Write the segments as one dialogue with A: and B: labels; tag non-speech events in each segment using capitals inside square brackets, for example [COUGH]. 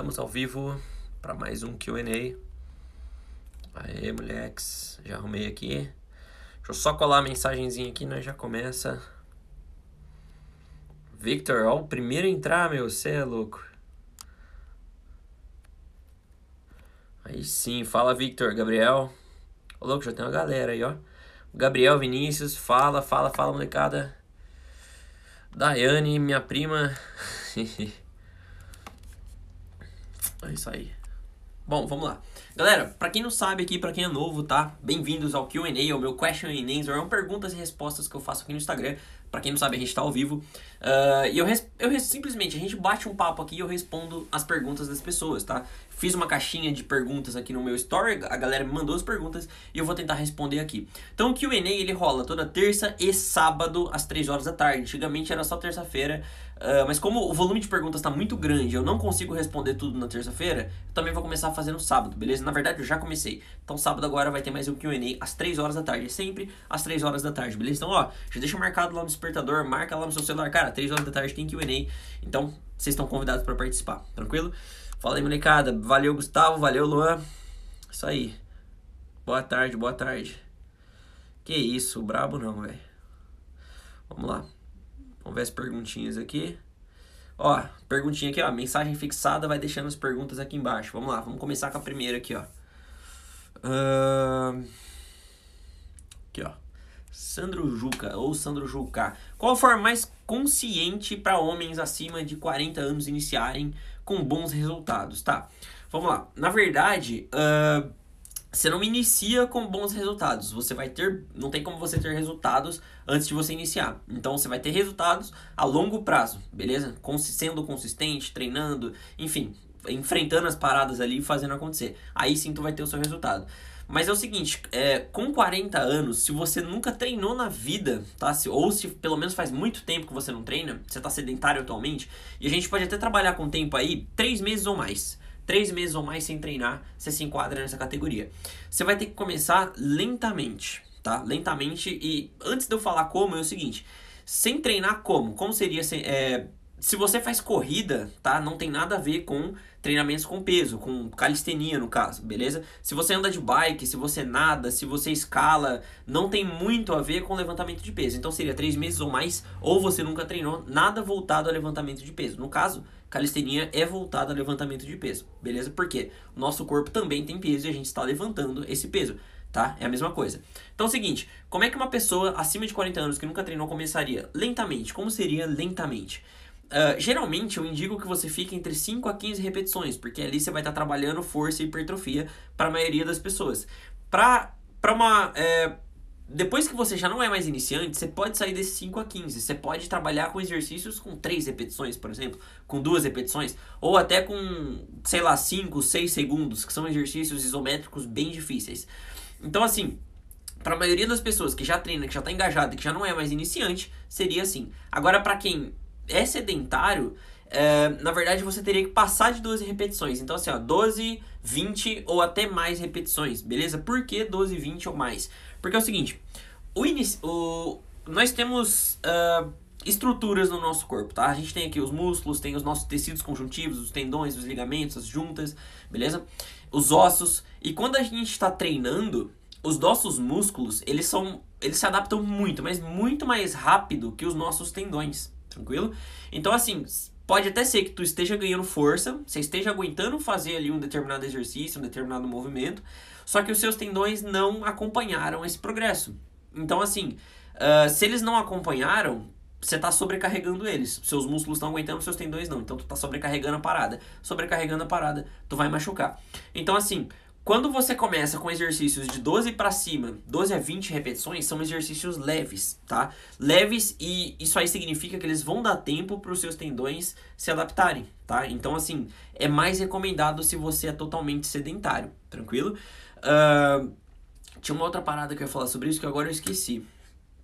A: Estamos ao vivo para mais um QA. Aê, moleques. Já arrumei aqui. Deixa eu só colar a mensagenzinha aqui, nós já começa. Victor, ó, o primeiro a entrar, meu. Você é louco. Aí sim, fala Victor, Gabriel. Ô, louco, já tem uma galera aí, ó. Gabriel, Vinícius, fala, fala, fala, molecada. Daiane, minha prima. [LAUGHS] É isso aí. Bom, vamos lá. Galera, para quem não sabe aqui, para quem é novo, tá? Bem-vindos ao Q&A, o meu Question and Answer. São perguntas e respostas que eu faço aqui no Instagram. Para quem não sabe, a gente tá ao vivo. Uh, e eu, eu simplesmente, a gente bate um papo aqui e eu respondo as perguntas das pessoas, tá? Fiz uma caixinha de perguntas aqui no meu story, a galera me mandou as perguntas e eu vou tentar responder aqui. Então o Q&A ele rola toda terça e sábado às 3 horas da tarde. Antigamente era só terça-feira, uh, mas como o volume de perguntas está muito grande, eu não consigo responder tudo na terça-feira, eu também vou começar a fazer no sábado, beleza? Na verdade eu já comecei. Então sábado agora vai ter mais um Q&A às 3 horas da tarde, sempre às 3 horas da tarde, beleza? Então ó, já deixa marcado lá no despertador, marca lá no seu celular, cara, 3 horas da tarde tem Q&A, então vocês estão convidados para participar, tranquilo? Fala aí, molecada. Valeu, Gustavo. Valeu, Luan. Isso aí. Boa tarde, boa tarde. Que isso, brabo não, velho. Vamos lá. Vamos ver as perguntinhas aqui. Ó, perguntinha aqui, ó. Mensagem fixada, vai deixando as perguntas aqui embaixo. Vamos lá, vamos começar com a primeira aqui, ó. Uh... Aqui, ó. Sandro Juca, ou Sandro Juca. Qual a forma mais consciente para homens acima de 40 anos iniciarem com bons resultados, tá? Vamos lá. Na verdade, uh, você não inicia com bons resultados. Você vai ter. Não tem como você ter resultados antes de você iniciar. Então você vai ter resultados a longo prazo, beleza? Sendo consistente, treinando, enfim, enfrentando as paradas ali e fazendo acontecer. Aí sim tu vai ter o seu resultado. Mas é o seguinte, é, com 40 anos, se você nunca treinou na vida, tá? Se, ou se pelo menos faz muito tempo que você não treina, você tá sedentário atualmente, e a gente pode até trabalhar com tempo aí, 3 meses ou mais. 3 meses ou mais sem treinar, você se enquadra nessa categoria. Você vai ter que começar lentamente, tá? Lentamente, e antes de eu falar como, é o seguinte, sem treinar como? Como seria... Sem, é, se você faz corrida, tá? Não tem nada a ver com treinamentos com peso, com calistenia no caso, beleza? Se você anda de bike, se você nada, se você escala, não tem muito a ver com levantamento de peso. Então seria três meses ou mais, ou você nunca treinou nada voltado a levantamento de peso. No caso, calistenia é voltada a levantamento de peso, beleza? Porque o nosso corpo também tem peso e a gente está levantando esse peso tá? É a mesma coisa. Então é o seguinte, como é que uma pessoa acima de 40 anos que nunca treinou começaria? Lentamente. Como seria lentamente? Uh, geralmente eu indico que você fique entre 5 a 15 repetições, porque ali você vai estar tá trabalhando força e hipertrofia para a maioria das pessoas. Para uma. É, depois que você já não é mais iniciante, você pode sair desses 5 a 15. Você pode trabalhar com exercícios com 3 repetições, por exemplo, com 2 repetições, ou até com, sei lá, 5, 6 segundos, que são exercícios isométricos bem difíceis. Então, assim, para a maioria das pessoas que já treina, que já está engajada, que já não é mais iniciante, seria assim. Agora, para quem é sedentário, é, na verdade você teria que passar de 12 repetições. Então, assim, ó, 12, 20 ou até mais repetições, beleza? Por que 12, 20 ou mais? Porque é o seguinte, o, o nós temos uh, estruturas no nosso corpo, tá? A gente tem aqui os músculos, tem os nossos tecidos conjuntivos, os tendões, os ligamentos, as juntas, beleza? Os ossos. E quando a gente está treinando, os nossos músculos, eles são eles se adaptam muito, mas muito mais rápido que os nossos tendões, tranquilo? Então, assim, pode até ser que tu esteja ganhando força, você esteja aguentando fazer ali um determinado exercício, um determinado movimento, só que os seus tendões não acompanharam esse progresso. Então, assim, uh, se eles não acompanharam, você está sobrecarregando eles. Seus músculos estão aguentando, seus tendões não. Então, tu está sobrecarregando a parada. Sobrecarregando a parada, tu vai machucar. Então, assim, quando você começa com exercícios de 12 para cima, 12 a 20 repetições, são exercícios leves, tá? Leves e isso aí significa que eles vão dar tempo para os seus tendões se adaptarem, tá? Então, assim, é mais recomendado se você é totalmente sedentário, tranquilo? Uh, tinha uma outra parada que eu ia falar sobre isso que agora eu esqueci.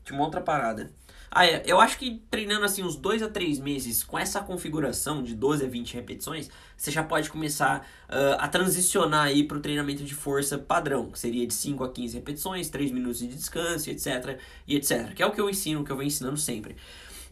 A: Tinha uma outra parada. Ah, é. Eu acho que treinando assim uns 2 a 3 meses com essa configuração de 12 a 20 repetições, você já pode começar uh, a transicionar aí para o treinamento de força padrão, que seria de 5 a 15 repetições, 3 minutos de descanso, etc. e etc. Que é o que eu ensino, que eu venho ensinando sempre.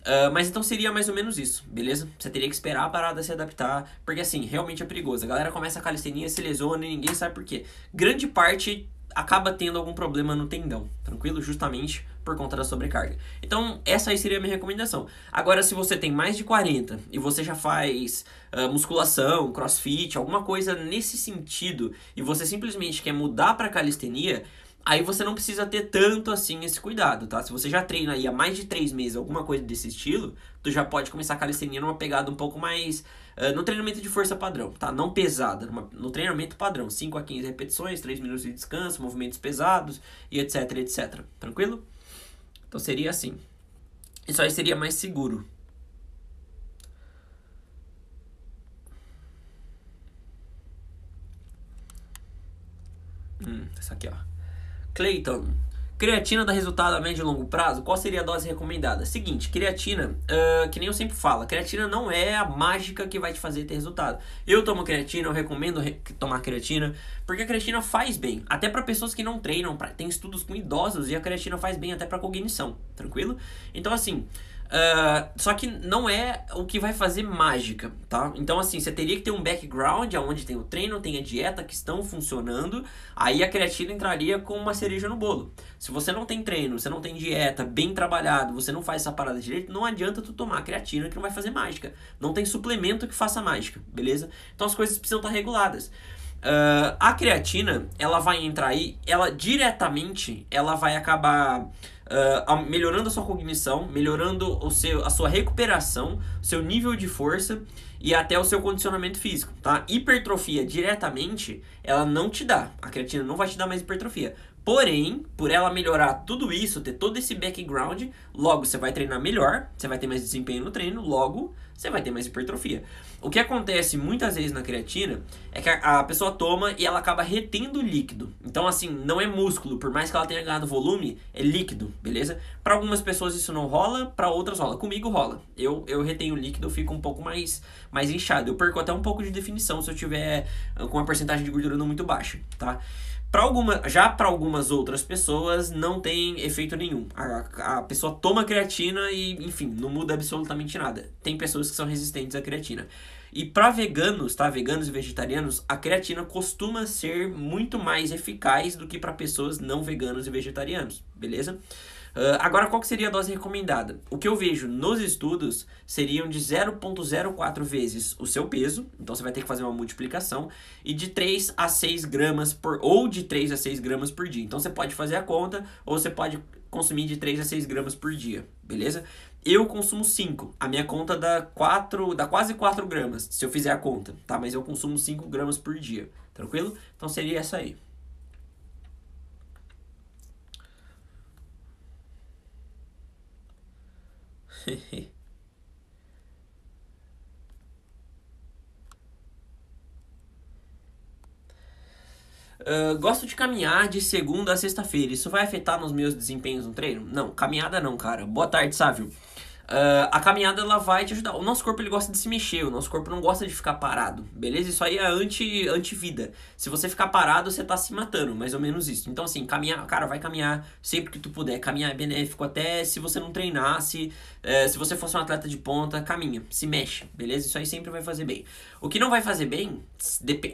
A: Uh, mas então seria mais ou menos isso, beleza? Você teria que esperar a parada se adaptar, porque assim, realmente é perigoso. A galera começa a calistenia, se lesiona e ninguém sabe por quê. Grande parte acaba tendo algum problema no tendão, tranquilo? Justamente por conta da sobrecarga. Então, essa aí seria a minha recomendação. Agora, se você tem mais de 40 e você já faz uh, musculação, crossfit, alguma coisa nesse sentido, e você simplesmente quer mudar para calistenia, Aí você não precisa ter tanto assim esse cuidado, tá? Se você já treina aí há mais de três meses alguma coisa desse estilo, tu já pode começar a calistenia numa pegada um pouco mais. Uh, no treinamento de força padrão, tá? Não pesada, numa, no treinamento padrão. 5 a 15 repetições, 3 minutos de descanso, movimentos pesados e etc, etc. Tranquilo? Então seria assim. Isso aí seria mais seguro. Hum, essa aqui, ó. Clayton, creatina dá resultado a médio e longo prazo? Qual seria a dose recomendada? Seguinte, creatina, uh, que nem eu sempre falo, creatina não é a mágica que vai te fazer ter resultado. Eu tomo creatina, eu recomendo re tomar creatina, porque a creatina faz bem, até para pessoas que não treinam, pra, tem estudos com idosos e a creatina faz bem até para cognição, tranquilo? Então assim, Uh, só que não é o que vai fazer mágica, tá? Então, assim, você teria que ter um background onde tem o treino, tem a dieta que estão funcionando, aí a creatina entraria com uma cereja no bolo. Se você não tem treino, você não tem dieta bem trabalhado, você não faz essa parada direito, não adianta tu tomar creatina que não vai fazer mágica. Não tem suplemento que faça mágica, beleza? Então as coisas precisam estar reguladas. Uh, a creatina, ela vai entrar aí, ela diretamente, ela vai acabar uh, melhorando a sua cognição, melhorando o seu, a sua recuperação, seu nível de força e até o seu condicionamento físico, tá? Hipertrofia diretamente, ela não te dá. A creatina não vai te dar mais hipertrofia. Porém, por ela melhorar tudo isso, ter todo esse background, logo você vai treinar melhor, você vai ter mais desempenho no treino, logo você vai ter mais hipertrofia. O que acontece muitas vezes na creatina é que a, a, pessoa toma e ela acaba retendo líquido. Então, assim, não é músculo, por mais que ela tenha ganhado volume, é líquido, beleza? Para algumas pessoas isso não rola, para outras rola. Comigo rola. Eu, eu retenho líquido, eu fico um pouco mais, mais inchado. Eu perco até um pouco de definição se eu tiver ah, com uma porcentagem de gordura não muito baixa, tá? Para alguma, já para algumas outras pessoas não tem efeito nenhum. A, a pessoa toma creatina e, enfim, não muda absolutamente nada. Tem pessoas que são resistentes à creatina. E para veganos, tá? Veganos e vegetarianos, a creatina costuma ser muito mais eficaz do que para pessoas não veganos e vegetarianos, beleza? Uh, agora, qual seria a dose recomendada? O que eu vejo nos estudos seriam de 0,04 vezes o seu peso, então você vai ter que fazer uma multiplicação, e de 3 a 6 gramas por, ou de 3 a 6 gramas por dia. Então você pode fazer a conta, ou você pode consumir de 3 a 6 gramas por dia, beleza? Eu consumo 5. A minha conta dá, 4, dá quase 4 gramas, se eu fizer a conta, tá? Mas eu consumo 5 gramas por dia, tranquilo? Então seria essa aí. Uh, [LAUGHS] gosto de caminhar de segunda a sexta-feira. Isso vai afetar nos meus desempenhos no treino? Não, caminhada não, cara. Boa tarde, Sávio. Uh, a caminhada ela vai te ajudar. O nosso corpo ele gosta de se mexer, o nosso corpo não gosta de ficar parado, beleza? Isso aí é anti, anti-vida. Se você ficar parado, você tá se matando, mais ou menos isso. Então, assim, caminhar, cara, vai caminhar sempre que tu puder. Caminhar é benéfico, até se você não treinasse, uh, se você fosse um atleta de ponta, caminha, se mexe, beleza? Isso aí sempre vai fazer bem. O que não vai fazer bem,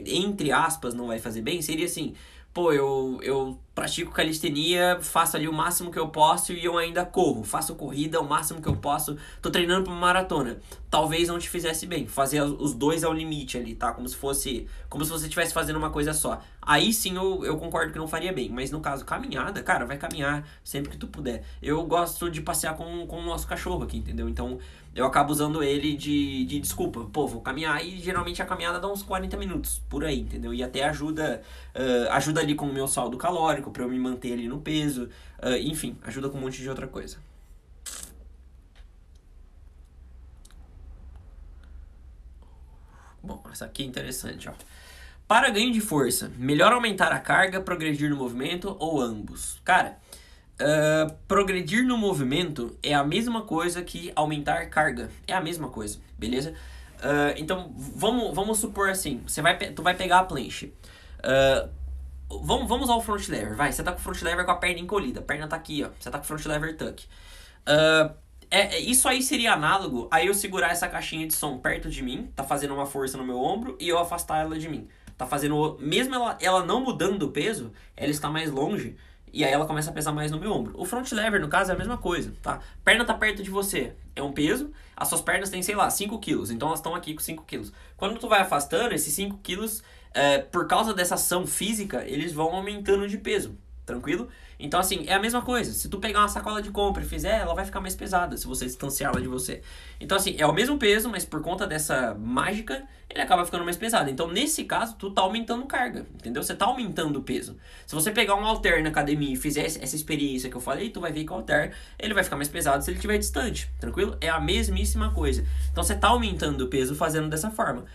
A: entre aspas, não vai fazer bem, seria assim pô, eu, eu pratico calistenia, faço ali o máximo que eu posso e eu ainda corro. Faço corrida o máximo que eu posso, tô treinando pra uma maratona. Talvez não te fizesse bem. Fazer os dois ao limite ali, tá? Como se fosse. Como se você estivesse fazendo uma coisa só. Aí sim eu, eu concordo que não faria bem. Mas no caso, caminhada, cara, vai caminhar sempre que tu puder. Eu gosto de passear com, com o nosso cachorro aqui, entendeu? Então eu acabo usando ele de, de desculpa. Pô, vou caminhar e geralmente a caminhada dá uns 40 minutos por aí, entendeu? E até ajuda uh, ajuda ali com o meu saldo calórico para eu me manter ali no peso. Uh, enfim, ajuda com um monte de outra coisa. Bom, essa aqui é interessante, ó. Para ganho de força, melhor aumentar a carga, progredir no movimento ou ambos? Cara, Uh, progredir no movimento é a mesma coisa que aumentar carga. É a mesma coisa, beleza? Uh, então, vamos, vamos supor assim, você vai, tu vai pegar a planche. Uh, vamos, vamos ao front lever, vai. Você tá com o front lever com a perna encolhida. A perna tá aqui, ó. Você tá com o front lever tuck. é, é, isso aí seria análogo a eu segurar essa caixinha de som perto de mim, tá fazendo uma força no meu ombro, e eu afastar ela de mim. Tá fazendo. Mesmo ela, ela não mudando o peso, ela está mais longe. E aí ela começa a pesar mais no meu ombro. O front lever, no caso, é a mesma coisa, tá? Perna tá perto de você, é um peso. As suas pernas têm, sei lá, 5 quilos. Então elas estão aqui com 5 quilos. Quando tu vai afastando, esses 5 quilos, é, por causa dessa ação física, eles vão aumentando de peso. Tranquilo? Então, assim, é a mesma coisa. Se tu pegar uma sacola de compra e fizer, ela vai ficar mais pesada se você distanciá-la de você. Então, assim, é o mesmo peso, mas por conta dessa mágica, ele acaba ficando mais pesado. Então, nesse caso, tu tá aumentando carga, entendeu? Você tá aumentando o peso. Se você pegar um halter na academia e fizer essa experiência que eu falei, tu vai ver que o halter, ele vai ficar mais pesado se ele estiver distante, tranquilo? É a mesmíssima coisa. Então, você tá aumentando o peso fazendo dessa forma.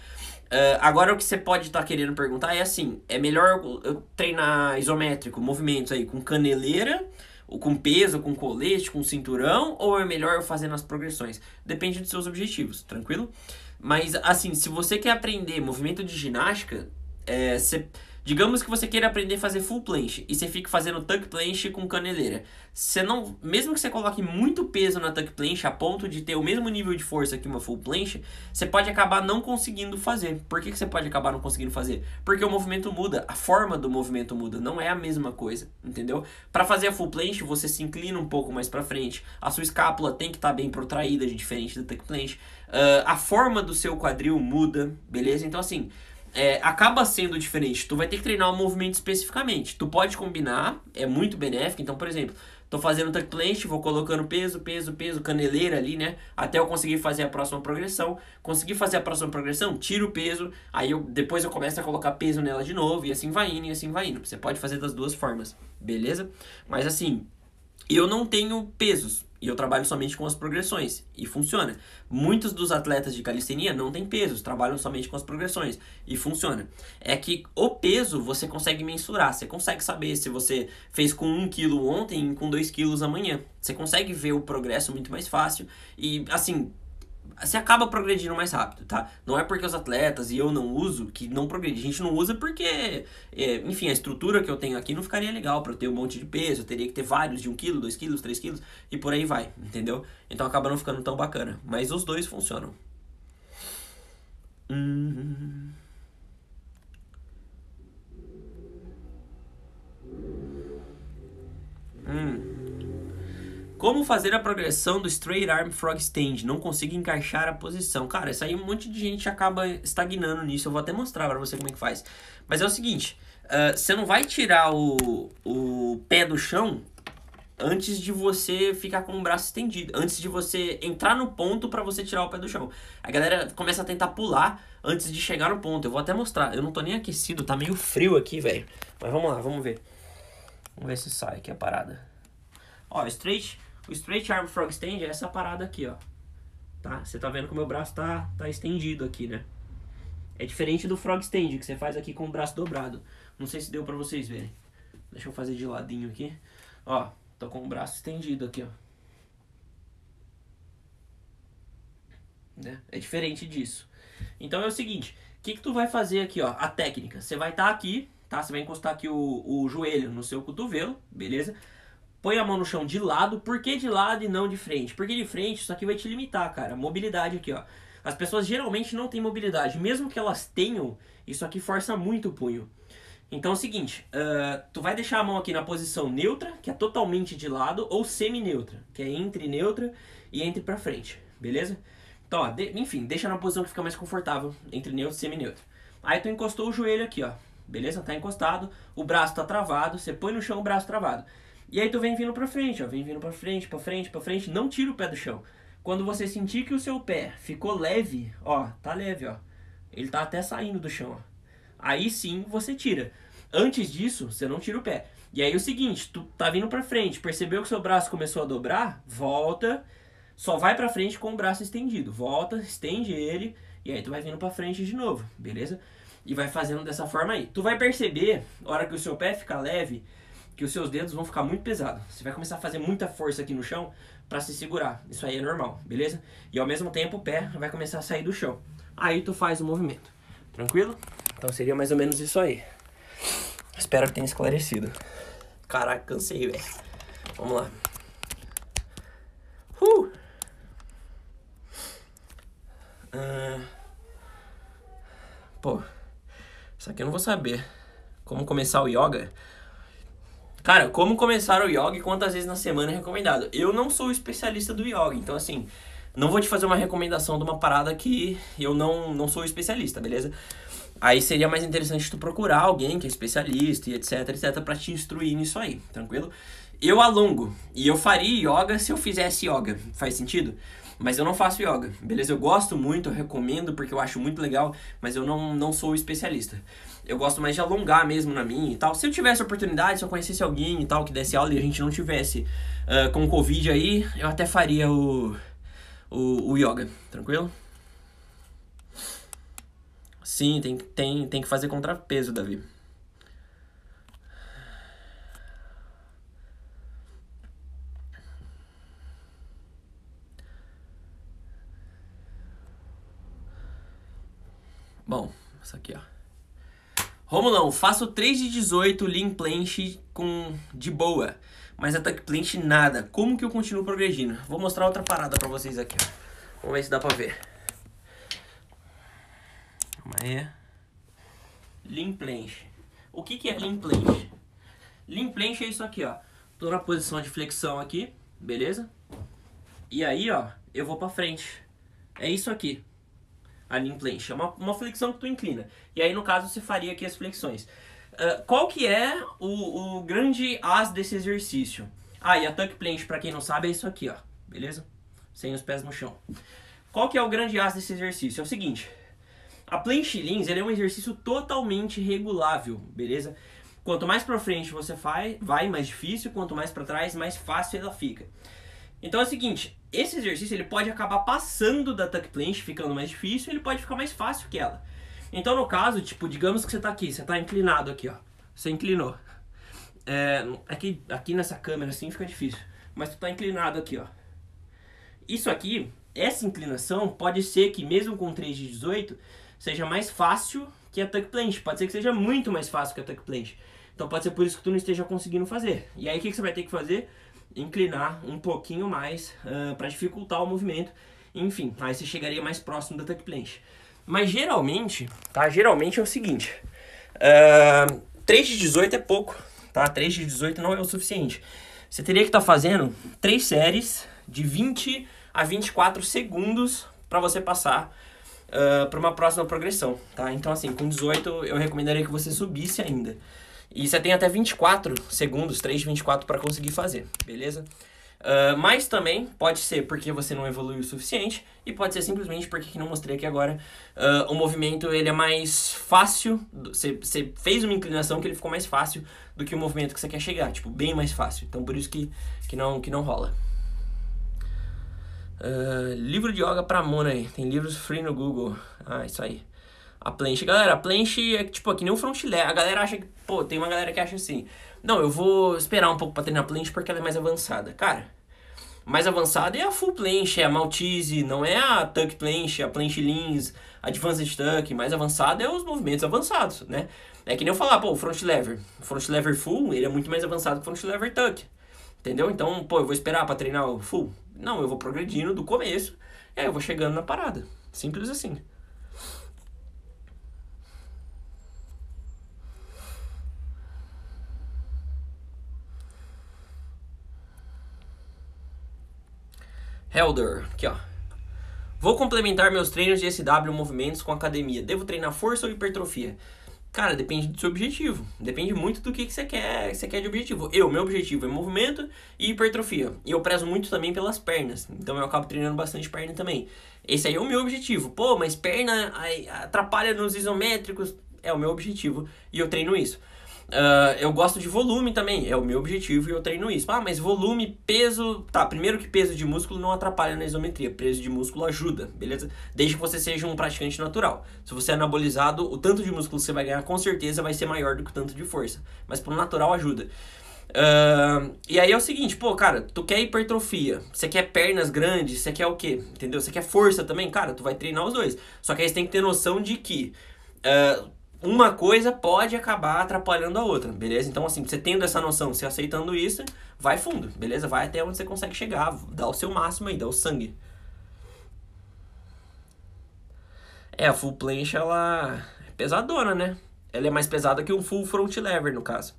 A: Uh, agora o que você pode estar tá querendo perguntar é assim, é melhor eu treinar isométrico, movimentos aí com caneleira, ou com peso, com colete, com cinturão, ou é melhor eu fazer nas progressões? Depende dos seus objetivos, tranquilo? Mas assim, se você quer aprender movimento de ginástica, é, você Digamos que você queira aprender a fazer full planche e você fica fazendo tuck planche com caneleira. Você não, mesmo que você coloque muito peso na tuck planche a ponto de ter o mesmo nível de força que uma full planche, você pode acabar não conseguindo fazer. Por que, que você pode acabar não conseguindo fazer? Porque o movimento muda, a forma do movimento muda, não é a mesma coisa, entendeu? Para fazer a full planche, você se inclina um pouco mais para frente, a sua escápula tem que estar tá bem protraída, diferente da tuck planche. Uh, a forma do seu quadril muda, beleza? Então assim, é, acaba sendo diferente. Tu vai ter que treinar um movimento especificamente. Tu pode combinar, é muito benéfico. Então, por exemplo, tô fazendo tuck planche, vou colocando peso, peso, peso, caneleira ali, né? Até eu conseguir fazer a próxima progressão. Conseguir fazer a próxima progressão, tiro o peso, aí eu, depois eu começo a colocar peso nela de novo, e assim vai indo, e assim vai indo. Você pode fazer das duas formas, beleza? Mas assim, eu não tenho pesos. E eu trabalho somente com as progressões. E funciona. Muitos dos atletas de calistenia não têm pesos, trabalham somente com as progressões. E funciona. É que o peso você consegue mensurar. Você consegue saber se você fez com 1 kg ontem e com 2 kg amanhã. Você consegue ver o progresso muito mais fácil. E assim, você acaba progredindo mais rápido, tá? Não é porque os atletas e eu não uso que não progride. A gente não usa porque, é, enfim, a estrutura que eu tenho aqui não ficaria legal para eu ter um monte de peso. Eu teria que ter vários de 1 kg, 2 kg, 3 kg e por aí vai, entendeu? Então acaba não ficando tão bacana. Mas os dois funcionam. Hum. Hum. Como fazer a progressão do Straight Arm Frog Stand? Não consigo encaixar a posição. Cara, isso aí um monte de gente acaba estagnando nisso. Eu vou até mostrar para você como é que faz. Mas é o seguinte, uh, você não vai tirar o, o pé do chão antes de você ficar com o braço estendido. Antes de você entrar no ponto para você tirar o pé do chão. A galera começa a tentar pular antes de chegar no ponto. Eu vou até mostrar. Eu não tô nem aquecido, tá meio frio aqui, velho. Mas vamos lá, vamos ver. Vamos ver se sai aqui a parada. Ó, straight o straight arm frog stand é essa parada aqui, ó. Tá? Você tá vendo que o meu braço tá, tá estendido aqui, né? É diferente do frog stand, que você faz aqui com o braço dobrado. Não sei se deu pra vocês verem. Deixa eu fazer de ladinho aqui. Ó, tô com o braço estendido aqui, ó. Né? É diferente disso. Então é o seguinte, o que, que tu vai fazer aqui, ó? A técnica. Você vai estar tá aqui, tá? Você vai encostar aqui o, o joelho no seu cotovelo, beleza? Põe a mão no chão de lado. Por que de lado e não de frente? Porque de frente isso aqui vai te limitar, cara. Mobilidade aqui, ó. As pessoas geralmente não têm mobilidade. Mesmo que elas tenham, isso aqui força muito o punho. Então é o seguinte, uh, tu vai deixar a mão aqui na posição neutra, que é totalmente de lado, ou semi-neutra, que é entre neutra e entre pra frente, beleza? Então, ó, de, enfim, deixa na posição que fica mais confortável, entre neutro e semi-neutro. Aí tu encostou o joelho aqui, ó, beleza? Tá encostado, o braço tá travado, você põe no chão o braço travado. E aí tu vem vindo pra frente, ó, vem vindo pra frente, pra frente, pra frente, não tira o pé do chão. Quando você sentir que o seu pé ficou leve, ó, tá leve, ó. Ele tá até saindo do chão, ó. Aí sim você tira. Antes disso, você não tira o pé. E aí o seguinte, tu tá vindo pra frente, percebeu que seu braço começou a dobrar? Volta, só vai pra frente com o braço estendido. Volta, estende ele, e aí tu vai vindo pra frente de novo, beleza? E vai fazendo dessa forma aí. Tu vai perceber, na hora que o seu pé fica leve, que os seus dedos vão ficar muito pesados. Você vai começar a fazer muita força aqui no chão para se segurar. Isso aí é normal, beleza? E ao mesmo tempo o pé vai começar a sair do chão. Aí tu faz o movimento. Tranquilo? Então seria mais ou menos isso aí. Espero que tenha esclarecido. Caraca, cansei, velho. Vamos lá. Uh! Uh... Pô, Só que eu não vou saber. Como começar o yoga? Cara, como começar o yoga e quantas vezes na semana é recomendado? Eu não sou especialista do yoga, então assim, não vou te fazer uma recomendação de uma parada que eu não, não sou especialista, beleza? Aí seria mais interessante tu procurar alguém que é especialista e etc, etc, pra te instruir nisso aí, tranquilo? Eu alongo e eu faria yoga se eu fizesse yoga, faz sentido? Mas eu não faço yoga, beleza? Eu gosto muito, eu recomendo porque eu acho muito legal, mas eu não, não sou especialista. Eu gosto mais de alongar mesmo na minha e tal. Se eu tivesse oportunidade, se eu conhecesse alguém e tal que desse aula e a gente não tivesse uh, com Covid aí, eu até faria o, o, o yoga, tranquilo? Sim, tem, tem, tem que fazer contrapeso, Davi. Bom, isso aqui, ó. Romulão, faço 3 de 18 Lean Planche com de boa, mas a Tuck Planche nada. Como que eu continuo progredindo? Vou mostrar outra parada pra vocês aqui. Vamos ver se dá pra ver. Calma aí. Lean Planche. O que que é Lean Planche? Lean Planche é isso aqui, ó. Tô na posição de flexão aqui, beleza? E aí, ó, eu vou pra frente. É isso aqui a planche. É uma, uma flexão que tu inclina. E aí, no caso, você faria aqui as flexões. Uh, qual que é o, o grande as desse exercício? Ah, e a tuck planche, para quem não sabe, é isso aqui, ó. Beleza? Sem os pés no chão. Qual que é o grande as desse exercício? É o seguinte. A planche leans é um exercício totalmente regulável, beleza? Quanto mais para frente você faz, vai mais difícil, quanto mais para trás, mais fácil ela fica. Então é o seguinte, esse exercício ele pode acabar passando da tuck planche, ficando mais difícil, ele pode ficar mais fácil que ela. Então no caso, tipo, digamos que você está aqui, você está inclinado aqui, ó. Você inclinou. É, aqui, aqui nessa câmera assim fica difícil, mas tu está inclinado aqui, ó. Isso aqui, essa inclinação pode ser que mesmo com 3 de 18 seja mais fácil que a tuck planche, pode ser que seja muito mais fácil que a tuck planche. Então pode ser por isso que tu não esteja conseguindo fazer. E aí o que, que você vai ter que fazer? Inclinar um pouquinho mais uh, para dificultar o movimento. Enfim, aí você chegaria mais próximo da tuck planche. Mas geralmente, tá? Geralmente é o seguinte: uh, 3 de 18 é pouco, tá? 3 de 18 não é o suficiente. Você teria que estar tá fazendo 3 séries de 20 a 24 segundos para você passar uh, para uma próxima progressão, tá? Então, assim, com 18 eu recomendaria que você subisse ainda. E você tem até 24 segundos, 3 de 24 para conseguir fazer, beleza? Uh, mas também pode ser porque você não evoluiu o suficiente e pode ser simplesmente porque, que não mostrei aqui agora, uh, o movimento ele é mais fácil, você, você fez uma inclinação que ele ficou mais fácil do que o movimento que você quer chegar, tipo, bem mais fácil. Então por isso que, que, não, que não rola. Uh, livro de yoga pra Mona aí, tem livros free no Google. Ah, isso aí a planche. Galera, a planche é tipo aqui nem um front A galera acha que, pô, tem uma galera que acha assim, não, eu vou esperar um pouco pra treinar a planche porque ela é mais avançada. Cara, mais avançada é a full planche, é a Maltese, não é a tuck planche, a planche leans, a advanced tuck. Mais avançada é os movimentos avançados, né? É que nem eu falar, pô, o front lever. Front lever full, ele é muito mais avançado que o front lever tuck. Entendeu? Então, pô, eu vou esperar para treinar o full? Não, eu vou progredindo do começo, e aí eu vou chegando na parada. Simples assim. Helder, aqui ó. Vou complementar meus treinos de SW movimentos com academia. Devo treinar força ou hipertrofia? Cara, depende do seu objetivo. Depende muito do que, que você quer, você quer de objetivo. Eu, meu objetivo é movimento e hipertrofia. E eu prezo muito também pelas pernas. Então eu acabo treinando bastante perna também. Esse aí é o meu objetivo. Pô, mas perna atrapalha nos isométricos. É o meu objetivo e eu treino isso. Uh, eu gosto de volume também, é o meu objetivo e eu treino isso. Ah, mas volume, peso. Tá, primeiro que peso de músculo não atrapalha na isometria, peso de músculo ajuda, beleza? Desde que você seja um praticante natural. Se você é anabolizado, o tanto de músculo que você vai ganhar com certeza vai ser maior do que o tanto de força. Mas pro natural ajuda. Uh, e aí é o seguinte, pô, cara, tu quer hipertrofia, você quer pernas grandes, você quer o quê? Entendeu? Você quer força também? Cara, tu vai treinar os dois. Só que aí você tem que ter noção de que. Uh, uma coisa pode acabar atrapalhando a outra, beleza? Então, assim, você tendo essa noção, você aceitando isso, vai fundo, beleza? Vai até onde você consegue chegar, dá o seu máximo aí, dá o sangue. É, a full planche, ela é pesadona, né? ela é mais pesada que um full front lever, no caso.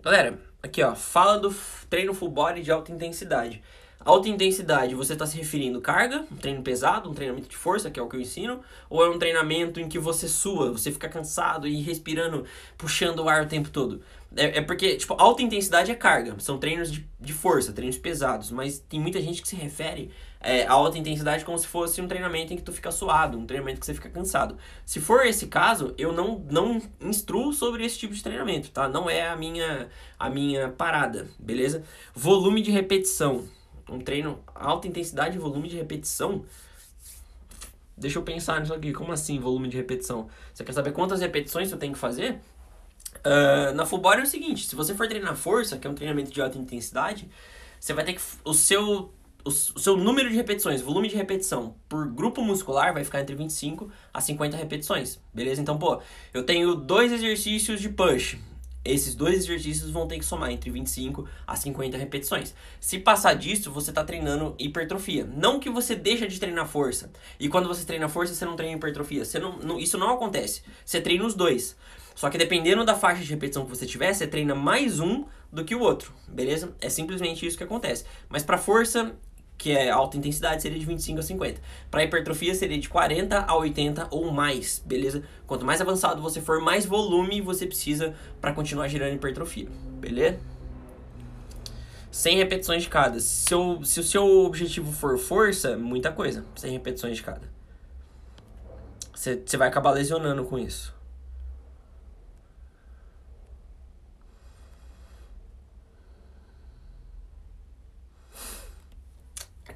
A: Galera, aqui ó, fala do treino full body de alta intensidade. Alta intensidade, você está se referindo carga, um treino pesado, um treinamento de força, que é o que eu ensino, ou é um treinamento em que você sua, você fica cansado e respirando, puxando o ar o tempo todo? É, é porque, tipo, alta intensidade é carga, são treinos de, de força, treinos pesados, mas tem muita gente que se refere é, a alta intensidade como se fosse um treinamento em que tu fica suado, um treinamento que você fica cansado. Se for esse caso, eu não, não instruo sobre esse tipo de treinamento, tá? Não é a minha, a minha parada, beleza? Volume de repetição. Um treino alta intensidade e volume de repetição. Deixa eu pensar nisso aqui. Como assim, volume de repetição? Você quer saber quantas repetições você tem que fazer? Uh, na full body é o seguinte: se você for treinar força, que é um treinamento de alta intensidade, você vai ter que. O seu o seu número de repetições, volume de repetição por grupo muscular vai ficar entre 25 a 50 repetições, beleza? Então, pô, eu tenho dois exercícios de push. Esses dois exercícios vão ter que somar entre 25 a 50 repetições. Se passar disso, você está treinando hipertrofia. Não que você deixa de treinar força. E quando você treina força, você não treina hipertrofia. Você não, não, isso não acontece. Você treina os dois. Só que dependendo da faixa de repetição que você tiver, você treina mais um do que o outro, beleza? É simplesmente isso que acontece. Mas para força, que é alta intensidade, seria de 25 a 50. Para hipertrofia seria de 40 a 80 ou mais, beleza? Quanto mais avançado você for, mais volume você precisa para continuar gerando hipertrofia, beleza? 100 repetições de cada. Se, o, se o seu objetivo for força, muita coisa. 100 repetições de cada. Você vai acabar lesionando com isso.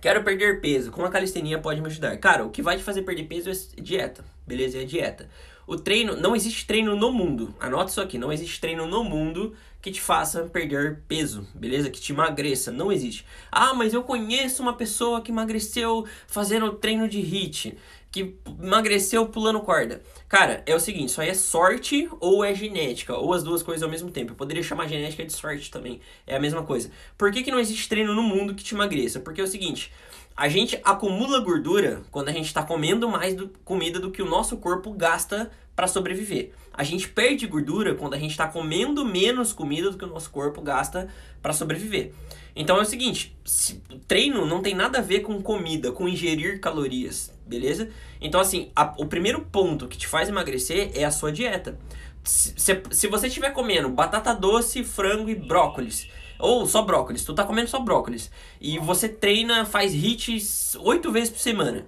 A: Quero perder peso. Como a calistenia pode me ajudar? Cara, o que vai te fazer perder peso é dieta. Beleza? É dieta. O treino, não existe treino no mundo. Anota isso aqui, não existe treino no mundo que te faça perder peso, beleza? Que te emagreça, não existe. Ah, mas eu conheço uma pessoa que emagreceu fazendo treino de HIIT, que emagreceu pulando corda. Cara, é o seguinte, isso aí é sorte ou é genética, ou as duas coisas ao mesmo tempo. Eu poderia chamar genética de sorte também, é a mesma coisa. Por que, que não existe treino no mundo que te emagreça? Porque é o seguinte, a gente acumula gordura quando a gente está comendo mais do, comida do que o nosso corpo gasta para sobreviver. A gente perde gordura quando a gente está comendo menos comida do que o nosso corpo gasta para sobreviver. Então é o seguinte, se, treino não tem nada a ver com comida, com ingerir calorias beleza? Então, assim, a, o primeiro ponto que te faz emagrecer é a sua dieta. Se, se, se você estiver comendo batata doce, frango e brócolis, ou só brócolis, tu tá comendo só brócolis, e você treina, faz hits oito vezes por semana,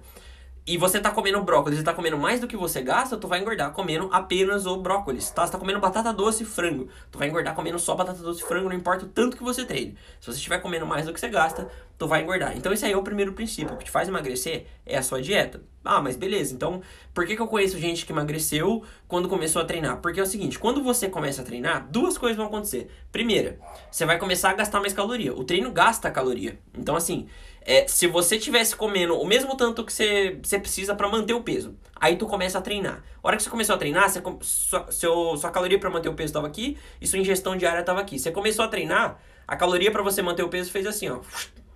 A: e você tá comendo brócolis e tá comendo mais do que você gasta, tu vai engordar comendo apenas o brócolis, tá? Você tá comendo batata doce e frango, tu vai engordar comendo só batata doce e frango, não importa o tanto que você treine. Se você estiver comendo mais do que você gasta, tu vai engordar. Então esse aí é o primeiro princípio, o que te faz emagrecer é a sua dieta. Ah, mas beleza, então por que, que eu conheço gente que emagreceu quando começou a treinar? Porque é o seguinte, quando você começa a treinar, duas coisas vão acontecer. Primeira, você vai começar a gastar mais caloria. O treino gasta caloria. Então assim, é, se você tivesse comendo o mesmo tanto que você, precisa para manter o peso, aí tu começa a treinar. A hora que você começou a treinar, sua, seu, sua caloria para manter o peso estava aqui e sua ingestão diária estava aqui. Você começou a treinar, a caloria para você manter o peso fez assim, ó,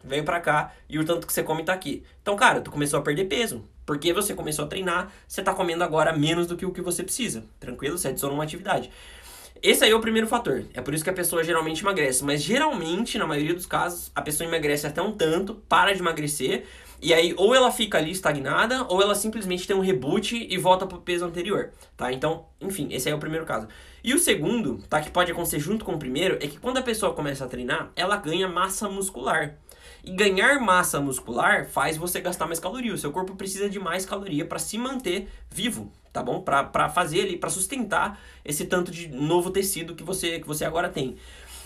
A: veio para cá e o tanto que você come tá aqui. Então, cara, tu começou a perder peso. Porque você começou a treinar, você tá comendo agora menos do que o que você precisa. Tranquilo? Você adiciona uma atividade. Esse aí é o primeiro fator. É por isso que a pessoa geralmente emagrece. Mas geralmente, na maioria dos casos, a pessoa emagrece até um tanto, para de emagrecer. E aí, ou ela fica ali estagnada, ou ela simplesmente tem um reboot e volta pro peso anterior, tá? Então, enfim, esse aí é o primeiro caso. E o segundo, tá? Que pode acontecer junto com o primeiro, é que quando a pessoa começa a treinar, ela ganha massa muscular. E ganhar massa muscular faz você gastar mais caloria. O seu corpo precisa de mais caloria para se manter vivo, tá bom? Para fazer ele, para sustentar esse tanto de novo tecido que você que você agora tem.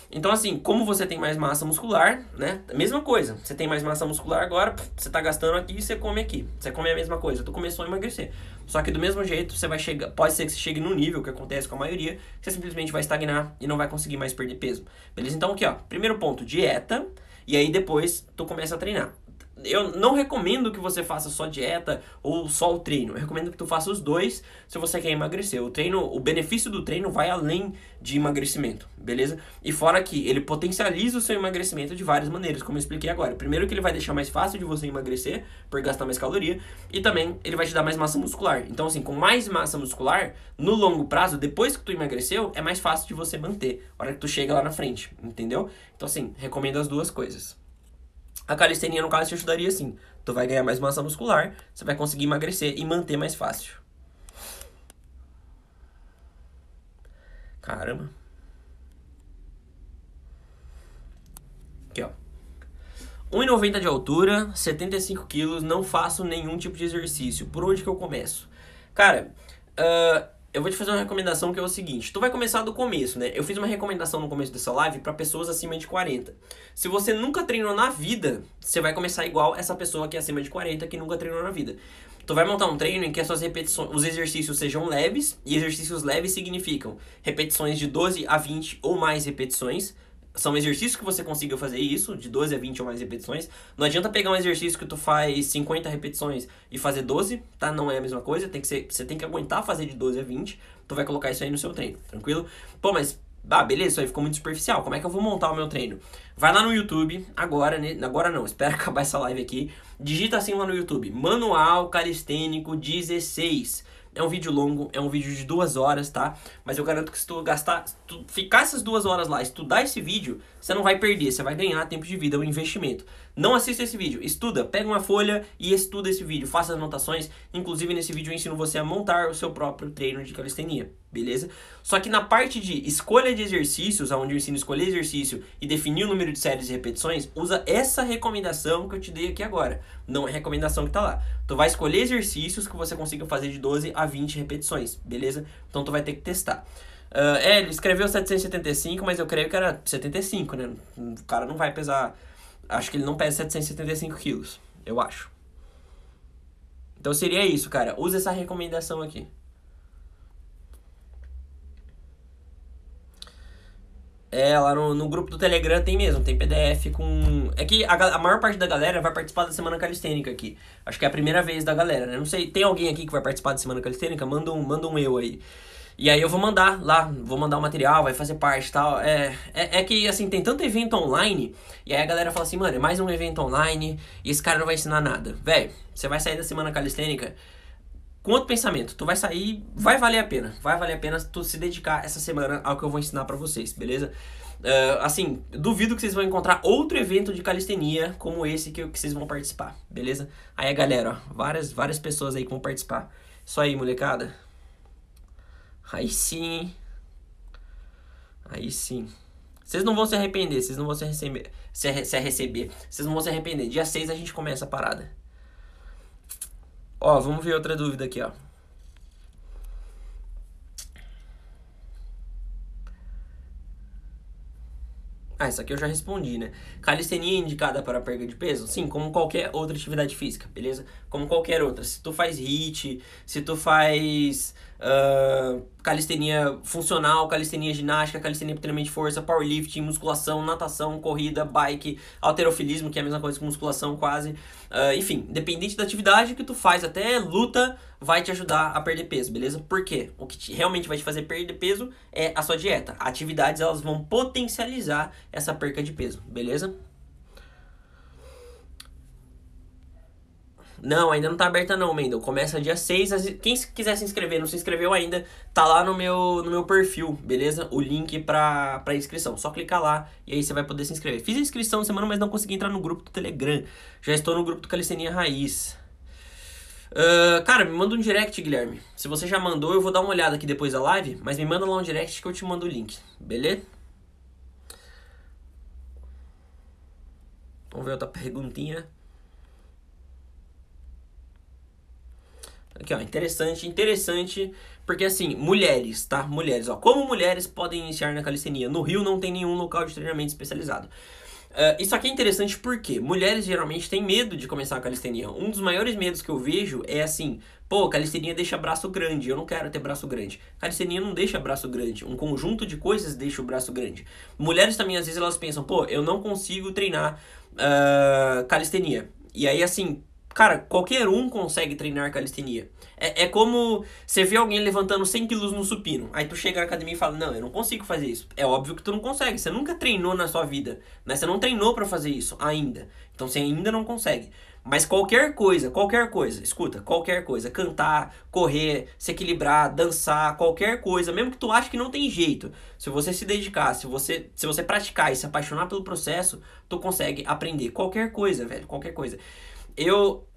A: Então, assim, como você tem mais massa muscular, né? Mesma coisa. Você tem mais massa muscular agora, você tá gastando aqui e você come aqui. Você come a mesma coisa. Tu começou a emagrecer. Só que do mesmo jeito, você vai chegar. Pode ser que você chegue no nível que acontece com a maioria, você simplesmente vai estagnar e não vai conseguir mais perder peso. Beleza? Então, aqui, ó. Primeiro ponto, dieta. E aí depois tu começa a treinar. Eu não recomendo que você faça só dieta ou só o treino. Eu recomendo que tu faça os dois se você quer emagrecer. O treino, o benefício do treino vai além de emagrecimento, beleza? E fora que ele potencializa o seu emagrecimento de várias maneiras, como eu expliquei agora. Primeiro que ele vai deixar mais fácil de você emagrecer por gastar mais caloria e também ele vai te dar mais massa muscular. Então assim, com mais massa muscular, no longo prazo, depois que tu emagreceu, é mais fácil de você manter, a hora que tu chega lá na frente, entendeu? Então assim, recomendo as duas coisas. A calistenia, no caso, te ajudaria sim. Tu vai ganhar mais massa muscular, você vai conseguir emagrecer e manter mais fácil. Caramba. Aqui, ó. 1,90 de altura, 75 quilos, não faço nenhum tipo de exercício. Por onde que eu começo? Cara, uh, eu vou te fazer uma recomendação que é o seguinte: tu vai começar do começo, né? Eu fiz uma recomendação no começo dessa live para pessoas acima de 40. Se você nunca treinou na vida, você vai começar igual essa pessoa que é acima de 40 que nunca treinou na vida. Tu vai montar um treino em que as suas repetições, os exercícios sejam leves, e exercícios leves significam repetições de 12 a 20 ou mais repetições são exercícios que você consiga fazer isso, de 12 a 20 ou mais repetições. Não adianta pegar um exercício que tu faz 50 repetições e fazer 12, tá? Não é a mesma coisa, tem que ser, você tem que aguentar fazer de 12 a 20. Tu vai colocar isso aí no seu treino, tranquilo? Pô, mas ah, beleza, isso aí ficou muito superficial. Como é que eu vou montar o meu treino? Vai lá no YouTube, agora, né? Agora não, [LAUGHS] espera acabar essa live aqui. Digita assim lá no YouTube: Manual Calistênico 16. É um vídeo longo, é um vídeo de duas horas, tá? Mas eu garanto que se tu gastar, se tu ficar essas duas horas lá, estudar esse vídeo, você não vai perder, você vai ganhar tempo de vida, é um investimento. Não assista esse vídeo, estuda, pega uma folha e estuda esse vídeo, faça anotações. Inclusive nesse vídeo eu ensino você a montar o seu próprio treino de calistenia, beleza? Só que na parte de escolha de exercícios, onde eu ensino a escolher exercício e definir o número de séries e repetições, usa essa recomendação que eu te dei aqui agora. Não é recomendação que tá lá. Tu vai escolher exercícios que você consiga fazer de 12 a 20 repetições, beleza? Então tu vai ter que testar. Uh, é, ele escreveu 775, mas eu creio que era 75, né? O cara não vai pesar Acho que ele não pesa 775 quilos, eu acho. Então seria isso, cara. Usa essa recomendação aqui. É, lá no, no grupo do Telegram tem mesmo, tem PDF com. É que a, a maior parte da galera vai participar da Semana Calistênica aqui. Acho que é a primeira vez da galera, né? Não sei, tem alguém aqui que vai participar da Semana Calistênica? Manda um, manda um eu aí. E aí eu vou mandar lá, vou mandar o material, vai fazer parte e tal. É, é, é, que, assim, tem tanto evento online, e aí a galera fala assim, mano, é mais um evento online, e esse cara não vai ensinar nada. Velho, você vai sair da semana calistênica com outro pensamento. Tu vai sair, vai valer a pena. Vai valer a pena tu se dedicar essa semana ao que eu vou ensinar para vocês, beleza? Uh, assim, duvido que vocês vão encontrar outro evento de calistenia como esse que, que vocês vão participar, beleza? Aí, galera, ó, várias, várias pessoas aí que vão participar. Isso aí, molecada. Aí sim. Aí sim. Vocês não vão se arrepender, vocês não vão se receber, se, se receber. Vocês não vão se arrepender. Dia 6 a gente começa a parada. Ó, vamos ver outra dúvida aqui, ó. Ah, essa aqui eu já respondi, né? Calistenia é indicada para perda de peso? Sim, como qualquer outra atividade física, beleza? Como qualquer outra. Se tu faz HIIT, se tu faz uh, calistenia funcional, calistenia ginástica, calistenia para treinamento de força, powerlifting, musculação, natação, corrida, bike, alterofilismo, que é a mesma coisa que musculação quase. Uh, enfim, dependente da atividade que tu faz, até luta vai te ajudar a perder peso, beleza? Por quê? O que te, realmente vai te fazer perder peso é a sua dieta. Atividades elas vão potencializar essa perca de peso, beleza? Não, ainda não tá aberta não, Mendel. Começa dia 6. Quem quiser se inscrever, não se inscreveu ainda, tá lá no meu, no meu perfil, beleza? O link pra, pra inscrição. Só clicar lá e aí você vai poder se inscrever. Fiz a inscrição semana, mas não consegui entrar no grupo do Telegram. Já estou no grupo do Calistenia Raiz. Uh, cara, me manda um direct, Guilherme. Se você já mandou, eu vou dar uma olhada aqui depois da live, mas me manda lá um direct que eu te mando o link, beleza? Vamos ver outra perguntinha. Aqui, ó, interessante, interessante, porque assim, mulheres, tá? Mulheres, ó, como mulheres podem iniciar na calistenia? No Rio não tem nenhum local de treinamento especializado. Uh, isso aqui é interessante porque mulheres geralmente têm medo de começar a calistenia. Um dos maiores medos que eu vejo é assim: pô, calistenia deixa braço grande, eu não quero ter braço grande. Calistenia não deixa braço grande, um conjunto de coisas deixa o braço grande. Mulheres também, às vezes, elas pensam: pô, eu não consigo treinar uh, calistenia. E aí, assim, cara, qualquer um consegue treinar calistenia. É, é como você vê alguém levantando 100 quilos no supino. Aí tu chega na academia e fala: Não, eu não consigo fazer isso. É óbvio que tu não consegue. Você nunca treinou na sua vida. Né? Você não treinou para fazer isso ainda. Então você ainda não consegue. Mas qualquer coisa, qualquer coisa, escuta, qualquer coisa, cantar, correr, se equilibrar, dançar, qualquer coisa, mesmo que tu ache que não tem jeito, se você se dedicar, se você, se você praticar e se apaixonar pelo processo, tu consegue aprender qualquer coisa, velho, qualquer coisa. Eu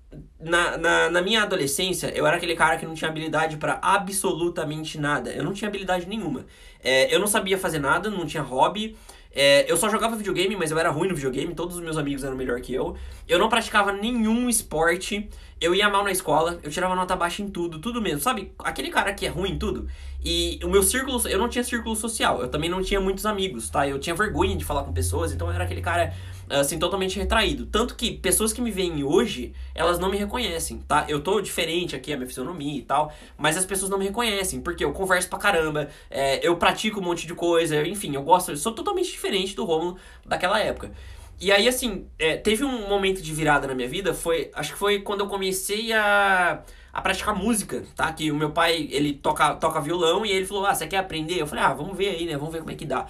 A: na, na, na, minha adolescência, eu era aquele cara que não tinha habilidade para absolutamente nada. Eu não tinha habilidade nenhuma. É, eu não sabia fazer nada, não tinha hobby. É, eu só jogava videogame, mas eu era ruim no videogame, todos os meus amigos eram melhor que eu. Eu não praticava nenhum esporte, eu ia mal na escola, eu tirava nota baixa em tudo, tudo mesmo. Sabe, aquele cara que é ruim em tudo. E o meu círculo, eu não tinha círculo social, eu também não tinha muitos amigos, tá? Eu tinha vergonha de falar com pessoas, então eu era aquele cara assim, totalmente retraído. Tanto que pessoas que me veem hoje, elas não me reconhecem, tá? Eu tô diferente aqui, a minha fisionomia e tal, mas as pessoas não me reconhecem, porque eu converso pra caramba, é, eu pratico um monte de coisa, enfim, eu gosto, eu sou totalmente diferente do Romulo daquela época. E aí, assim, é, teve um momento de virada na minha vida, foi, acho que foi quando eu comecei a, a praticar música, tá? Que o meu pai, ele toca, toca violão e ele falou, ah, você quer aprender? Eu falei, ah, vamos ver aí, né? Vamos ver como é que dá.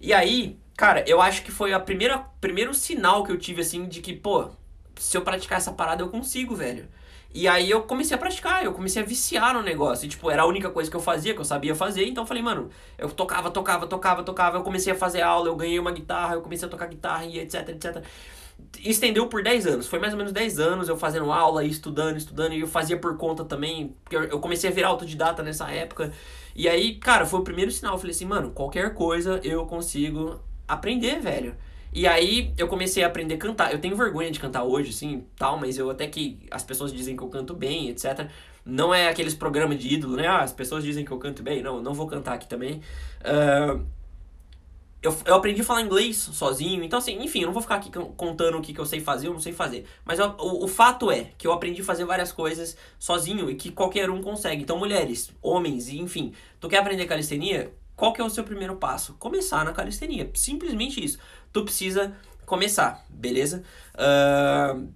A: E aí, Cara, eu acho que foi a primeira primeiro sinal que eu tive assim de que, pô, se eu praticar essa parada eu consigo, velho. E aí eu comecei a praticar, eu comecei a viciar no negócio. E, tipo, era a única coisa que eu fazia, que eu sabia fazer. Então eu falei, mano, eu tocava, tocava, tocava, tocava. Eu comecei a fazer aula, eu ganhei uma guitarra, eu comecei a tocar guitarra e etc, etc. Estendeu por 10 anos. Foi mais ou menos 10 anos eu fazendo aula estudando, estudando. E eu fazia por conta também, porque eu comecei a virar autodidata nessa época. E aí, cara, foi o primeiro sinal. Eu falei assim, mano, qualquer coisa eu consigo aprender, velho. E aí eu comecei a aprender a cantar. Eu tenho vergonha de cantar hoje, sim, tal, mas eu até que as pessoas dizem que eu canto bem, etc. Não é aqueles programas de ídolo, né? Ah, as pessoas dizem que eu canto bem. Não, não vou cantar aqui também. Uh, eu, eu aprendi a falar inglês sozinho, então assim, enfim, eu não vou ficar aqui contando o que, que eu sei fazer ou não sei fazer. Mas eu, o, o fato é que eu aprendi a fazer várias coisas sozinho e que qualquer um consegue. Então, mulheres, homens, enfim, tu quer aprender calistenia? Qual que é o seu primeiro passo? Começar na calistenia. Simplesmente isso. Tu precisa começar, beleza? Uh,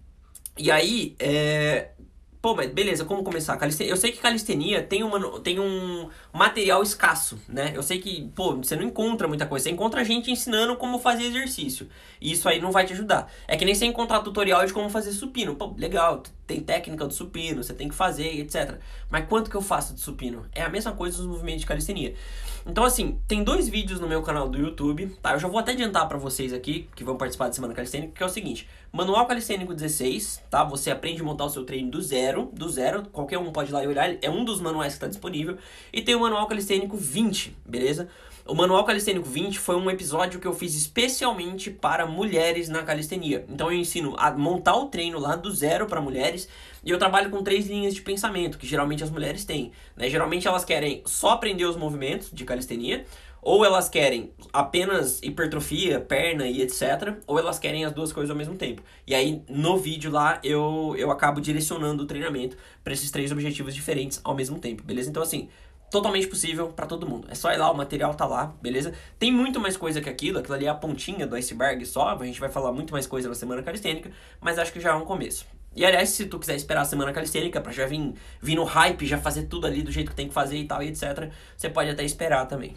A: e aí, é, Pô, mas beleza, como começar? Calistenia, eu sei que calistenia tem, uma, tem um material escasso, né? Eu sei que, pô, você não encontra muita coisa. Você encontra gente ensinando como fazer exercício. E isso aí não vai te ajudar. É que nem você encontrar tutorial de como fazer supino. Pô, legal, tem técnica do supino, você tem que fazer, etc. Mas quanto que eu faço de supino? É a mesma coisa dos movimentos de calistenia. Então, assim, tem dois vídeos no meu canal do YouTube, tá? Eu já vou até adiantar para vocês aqui, que vão participar da Semana Calistênica, que é o seguinte. Manual Calistênico 16, tá? Você aprende a montar o seu treino do zero, do zero. Qualquer um pode ir lá e olhar, é um dos manuais que está disponível. E tem o Manual Calistênico 20, beleza? O Manual Calistênico 20 foi um episódio que eu fiz especialmente para mulheres na calistenia. Então eu ensino a montar o treino lá do zero para mulheres e eu trabalho com três linhas de pensamento que geralmente as mulheres têm. Né? Geralmente elas querem só aprender os movimentos de calistenia, ou elas querem apenas hipertrofia, perna e etc. Ou elas querem as duas coisas ao mesmo tempo. E aí, no vídeo lá, eu, eu acabo direcionando o treinamento para esses três objetivos diferentes ao mesmo tempo, beleza? Então, assim, totalmente possível para todo mundo. É só ir lá, o material tá lá, beleza? Tem muito mais coisa que aquilo, aquilo ali é a pontinha do iceberg só, a gente vai falar muito mais coisa na semana calistênica, mas acho que já é um começo. E aliás, se tu quiser esperar a semana calistênica para já vir, vir no hype, já fazer tudo ali do jeito que tem que fazer e tal e etc, você pode até esperar também.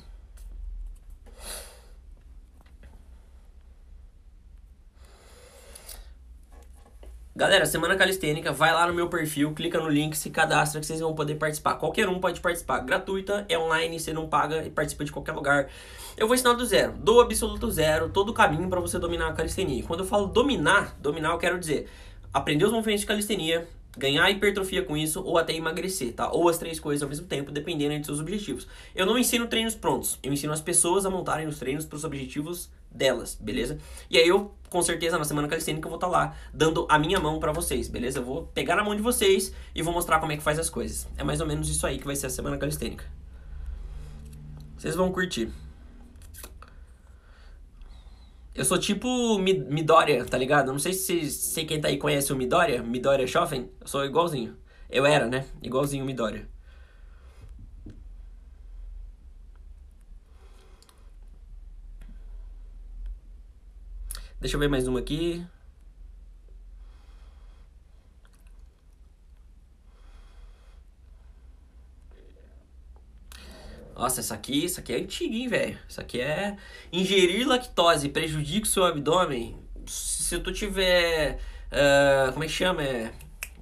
A: Galera, Semana Calistênica, vai lá no meu perfil, clica no link, se cadastra que vocês vão poder participar. Qualquer um pode participar. Gratuita, é online, você não paga e participa de qualquer lugar. Eu vou ensinar do zero, do absoluto zero, todo o caminho para você dominar a calistenia. E quando eu falo dominar, dominar eu quero dizer aprender os movimentos de calistenia, ganhar hipertrofia com isso ou até emagrecer, tá? Ou as três coisas ao mesmo tempo, dependendo de seus objetivos. Eu não ensino treinos prontos, eu ensino as pessoas a montarem os treinos para os objetivos delas, beleza? E aí eu, com certeza, na semana calistênica eu vou estar tá lá dando a minha mão para vocês, beleza? Eu vou pegar na mão de vocês e vou mostrar como é que faz as coisas. É mais ou menos isso aí que vai ser a semana calistênica. Vocês vão curtir. Eu sou tipo Midoriya, tá ligado? Não sei se, se quem tá aí conhece o Midoriya, Midoriya Schoffen. Eu sou igualzinho. Eu era, né? Igualzinho o Midoriya. Deixa eu ver mais uma aqui. Nossa, essa aqui, essa aqui é antiguinho, velho. Isso aqui é ingerir lactose prejudica o seu abdômen. Se tu tiver, uh, como é que chama? É,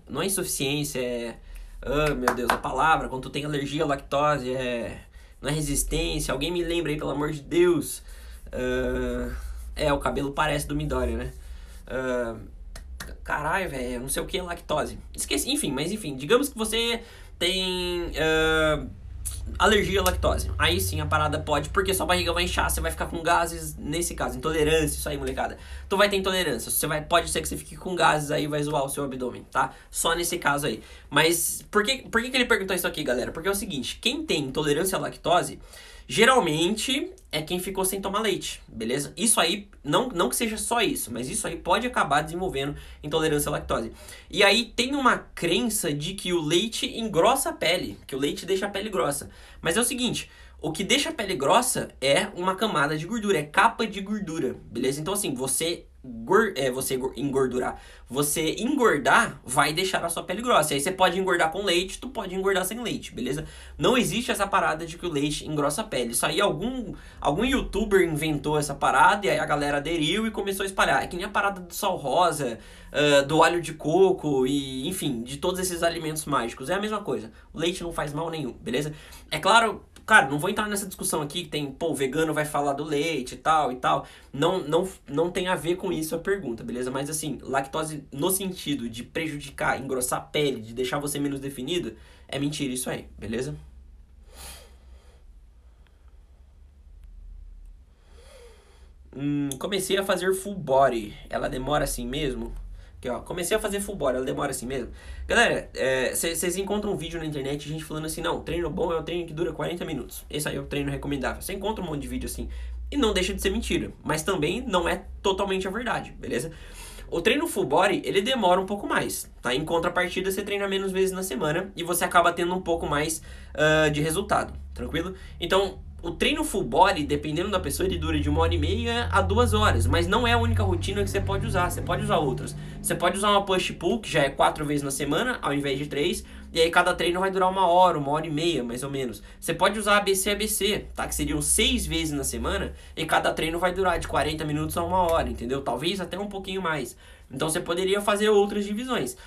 A: não é insuficiência, é, ah, oh, meu Deus, a palavra. Quando tu tem alergia à lactose, é, não é resistência. Alguém me lembra aí, pelo amor de Deus. Uh, é, o cabelo parece do Midori, né? Uh, caralho, velho, não sei o que é lactose. Esqueci, enfim, mas enfim, digamos que você tem uh, alergia à lactose. Aí sim a parada pode, porque sua barriga vai inchar, você vai ficar com gases, nesse caso, intolerância, isso aí, molecada. Tu vai ter intolerância, você vai, pode ser que você fique com gases aí, vai zoar o seu abdômen, tá? Só nesse caso aí. Mas por que, por que, que ele perguntou isso aqui, galera? Porque é o seguinte, quem tem intolerância à lactose Geralmente é quem ficou sem tomar leite, beleza? Isso aí, não, não que seja só isso, mas isso aí pode acabar desenvolvendo intolerância à lactose. E aí tem uma crença de que o leite engrossa a pele, que o leite deixa a pele grossa. Mas é o seguinte, o que deixa a pele grossa é uma camada de gordura, é capa de gordura, beleza? Então assim, você é, você engordurar. Você engordar vai deixar a sua pele grossa. E aí você pode engordar com leite, tu pode engordar sem leite, beleza? Não existe essa parada de que o leite engrossa a pele. Isso aí algum, algum youtuber inventou essa parada e aí a galera aderiu e começou a espalhar. É que nem a parada do sal rosa, uh, do alho de coco e, enfim, de todos esses alimentos mágicos. É a mesma coisa. O leite não faz mal nenhum, beleza? É claro, Cara, não vou entrar nessa discussão aqui que tem, pô, o vegano vai falar do leite e tal e tal. Não, não, não tem a ver com isso a pergunta, beleza? Mas assim, lactose no sentido de prejudicar, engrossar a pele, de deixar você menos definido, é mentira isso aí, beleza? Hum, comecei a fazer full body. Ela demora assim mesmo? Aqui, ó, comecei a fazer full body, ela demora assim mesmo. Galera, vocês é, encontram um vídeo na internet, gente falando assim, não, treino bom é um treino que dura 40 minutos. Esse aí é o treino recomendável. Você encontra um monte de vídeo assim. E não deixa de ser mentira. Mas também não é totalmente a verdade, beleza? O treino full body, ele demora um pouco mais, tá? Em contrapartida, você treina menos vezes na semana e você acaba tendo um pouco mais uh, de resultado, tranquilo? Então, o treino full body, dependendo da pessoa, ele dura de uma hora e meia a duas horas, mas não é a única rotina que você pode usar, você pode usar outras. Você pode usar uma push pull, que já é quatro vezes na semana, ao invés de três, e aí cada treino vai durar uma hora, uma hora e meia, mais ou menos. Você pode usar ABC ABC, tá? Que seriam seis vezes na semana, e cada treino vai durar de 40 minutos a uma hora, entendeu? Talvez até um pouquinho mais. Então você poderia fazer outras divisões.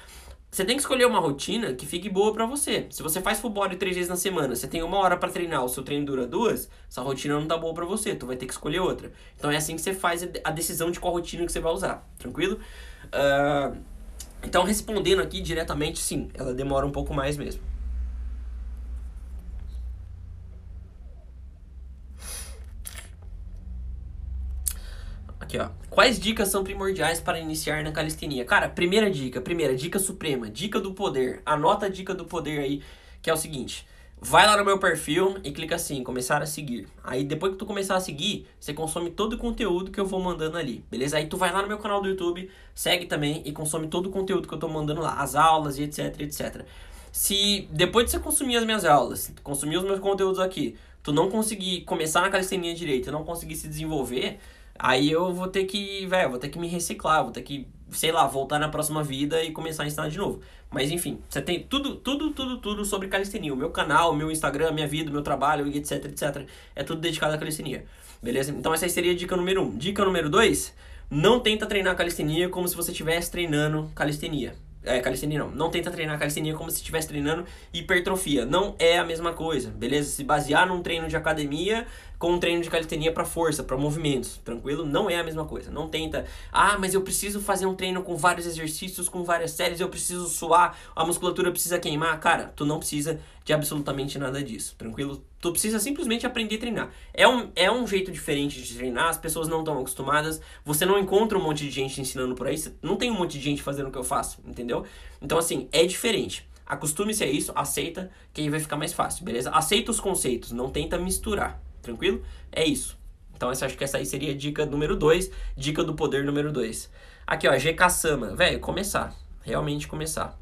A: Você tem que escolher uma rotina que fique boa para você. Se você faz full body três vezes na semana, você tem uma hora para treinar, o seu treino dura duas, essa rotina não tá boa para você, tu vai ter que escolher outra. Então é assim que você faz a decisão de qual rotina que você vai usar, tranquilo? Uh, então respondendo aqui diretamente, sim, ela demora um pouco mais mesmo. Aqui, ó. Quais dicas são primordiais para iniciar na calistenia? Cara, primeira dica, primeira dica suprema, dica do poder. Anota a dica do poder aí, que é o seguinte. Vai lá no meu perfil e clica assim, começar a seguir. Aí depois que tu começar a seguir, você consome todo o conteúdo que eu vou mandando ali, beleza? Aí tu vai lá no meu canal do YouTube, segue também e consome todo o conteúdo que eu tô mandando lá, as aulas e etc, etc. Se depois de você consumir as minhas aulas, consumir os meus conteúdos aqui, tu não conseguir começar na calistenia direito, não conseguir se desenvolver, Aí eu vou ter que, velho, vou ter que me reciclar, vou ter que, sei lá, voltar na próxima vida e começar a ensinar de novo. Mas enfim, você tem tudo, tudo, tudo, tudo sobre calistenia. O meu canal, o meu Instagram, minha vida, meu trabalho, etc, etc. É tudo dedicado à calistenia. Beleza? Então essa seria a dica número um. Dica número dois, não tenta treinar calistenia como se você estivesse treinando calistenia. É, calistenia não. Não tenta treinar calistenia como se estivesse treinando hipertrofia. Não é a mesma coisa, beleza? Se basear num treino de academia com um treino de calistenia para força, para movimentos, tranquilo? Não é a mesma coisa. Não tenta, ah, mas eu preciso fazer um treino com vários exercícios, com várias séries, eu preciso suar, a musculatura precisa queimar. Cara, tu não precisa de absolutamente nada disso, tranquilo? Tu precisa simplesmente aprender a treinar. É um, é um jeito diferente de treinar, as pessoas não estão acostumadas, você não encontra um monte de gente ensinando por aí, não tem um monte de gente fazendo o que eu faço, entendeu? Então, assim, é diferente. Acostume-se a isso, aceita, que aí vai ficar mais fácil, beleza? Aceita os conceitos, não tenta misturar. Tranquilo? É isso. Então essa, acho que essa aí seria a dica número 2, dica do poder número 2. Aqui, ó, GK Sama. Velho, começar. Realmente começar.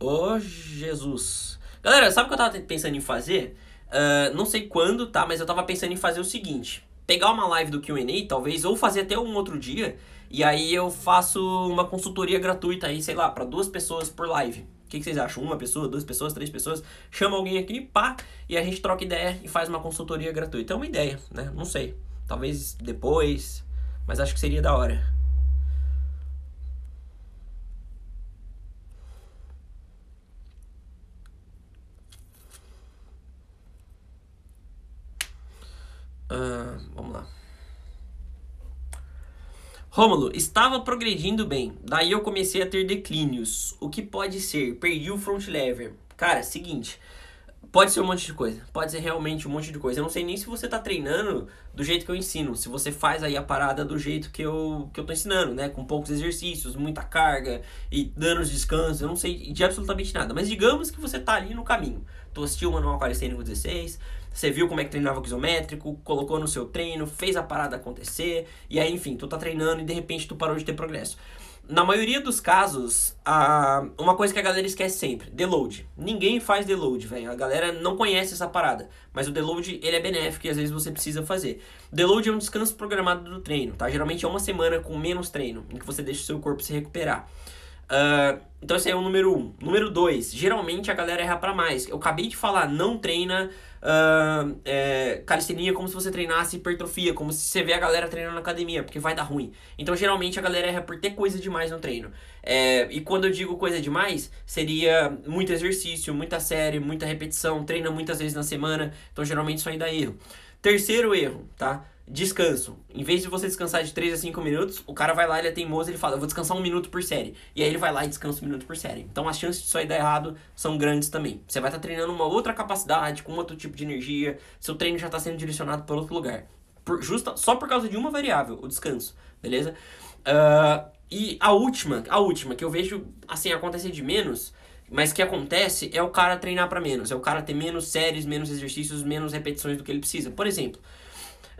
A: Ô, oh, Jesus. Galera, sabe o que eu tava pensando em fazer? Uh, não sei quando, tá? Mas eu tava pensando em fazer o seguinte. Pegar uma live do Q&A, talvez, ou fazer até um outro dia. E aí eu faço uma consultoria gratuita aí, sei lá, para duas pessoas por live que, que vocês acham? Uma pessoa, duas pessoas, três pessoas? Chama alguém aqui, pá, e a gente troca ideia e faz uma consultoria gratuita. É uma ideia, né? Não sei. Talvez depois, mas acho que seria da hora. Uh, vamos lá. Rômulo, estava progredindo bem, daí eu comecei a ter declínios. O que pode ser? Perdi o front lever. Cara, seguinte, pode ser um monte de coisa, pode ser realmente um monte de coisa. Eu não sei nem se você tá treinando do jeito que eu ensino, se você faz aí a parada do jeito que eu, que eu tô ensinando, né? Com poucos exercícios, muita carga e dando os descansos, eu não sei de absolutamente nada. Mas digamos que você tá ali no caminho. Tu assistiu o Manual Calistênico 16, você viu como é que treinava o isométrico, colocou no seu treino, fez a parada acontecer, e aí, enfim, tu tá treinando e de repente tu parou de ter progresso. Na maioria dos casos, a... uma coisa que a galera esquece sempre, deload. Ninguém faz deload, velho. A galera não conhece essa parada. Mas o deload, ele é benéfico e às vezes você precisa fazer. Deload é um descanso programado do treino, tá? Geralmente é uma semana com menos treino, em que você deixa o seu corpo se recuperar. Uh, então esse é o número um. Número dois, geralmente a galera erra para mais. Eu acabei de falar, não treina uh, é, calistenia como se você treinasse hipertrofia, como se você vê a galera treinando na academia, porque vai dar ruim. Então, geralmente, a galera erra por ter coisa demais no treino. É, e quando eu digo coisa demais, seria muito exercício, muita série, muita repetição, treina muitas vezes na semana. Então, geralmente, isso aí dá erro. Terceiro erro, tá? Descanso. Em vez de você descansar de 3 a 5 minutos, o cara vai lá, ele é teimoso, ele fala, eu vou descansar um minuto por série. E aí ele vai lá e descansa um minuto por série. Então as chances disso aí dar errado são grandes também. Você vai estar tá treinando uma outra capacidade, com outro tipo de energia, seu treino já está sendo direcionado para outro lugar. Por, justa, só por causa de uma variável, o descanso, beleza? Uh, e a última, a última, que eu vejo, assim, acontecer de menos, mas que acontece é o cara treinar para menos. É o cara ter menos séries, menos exercícios, menos repetições do que ele precisa. Por exemplo...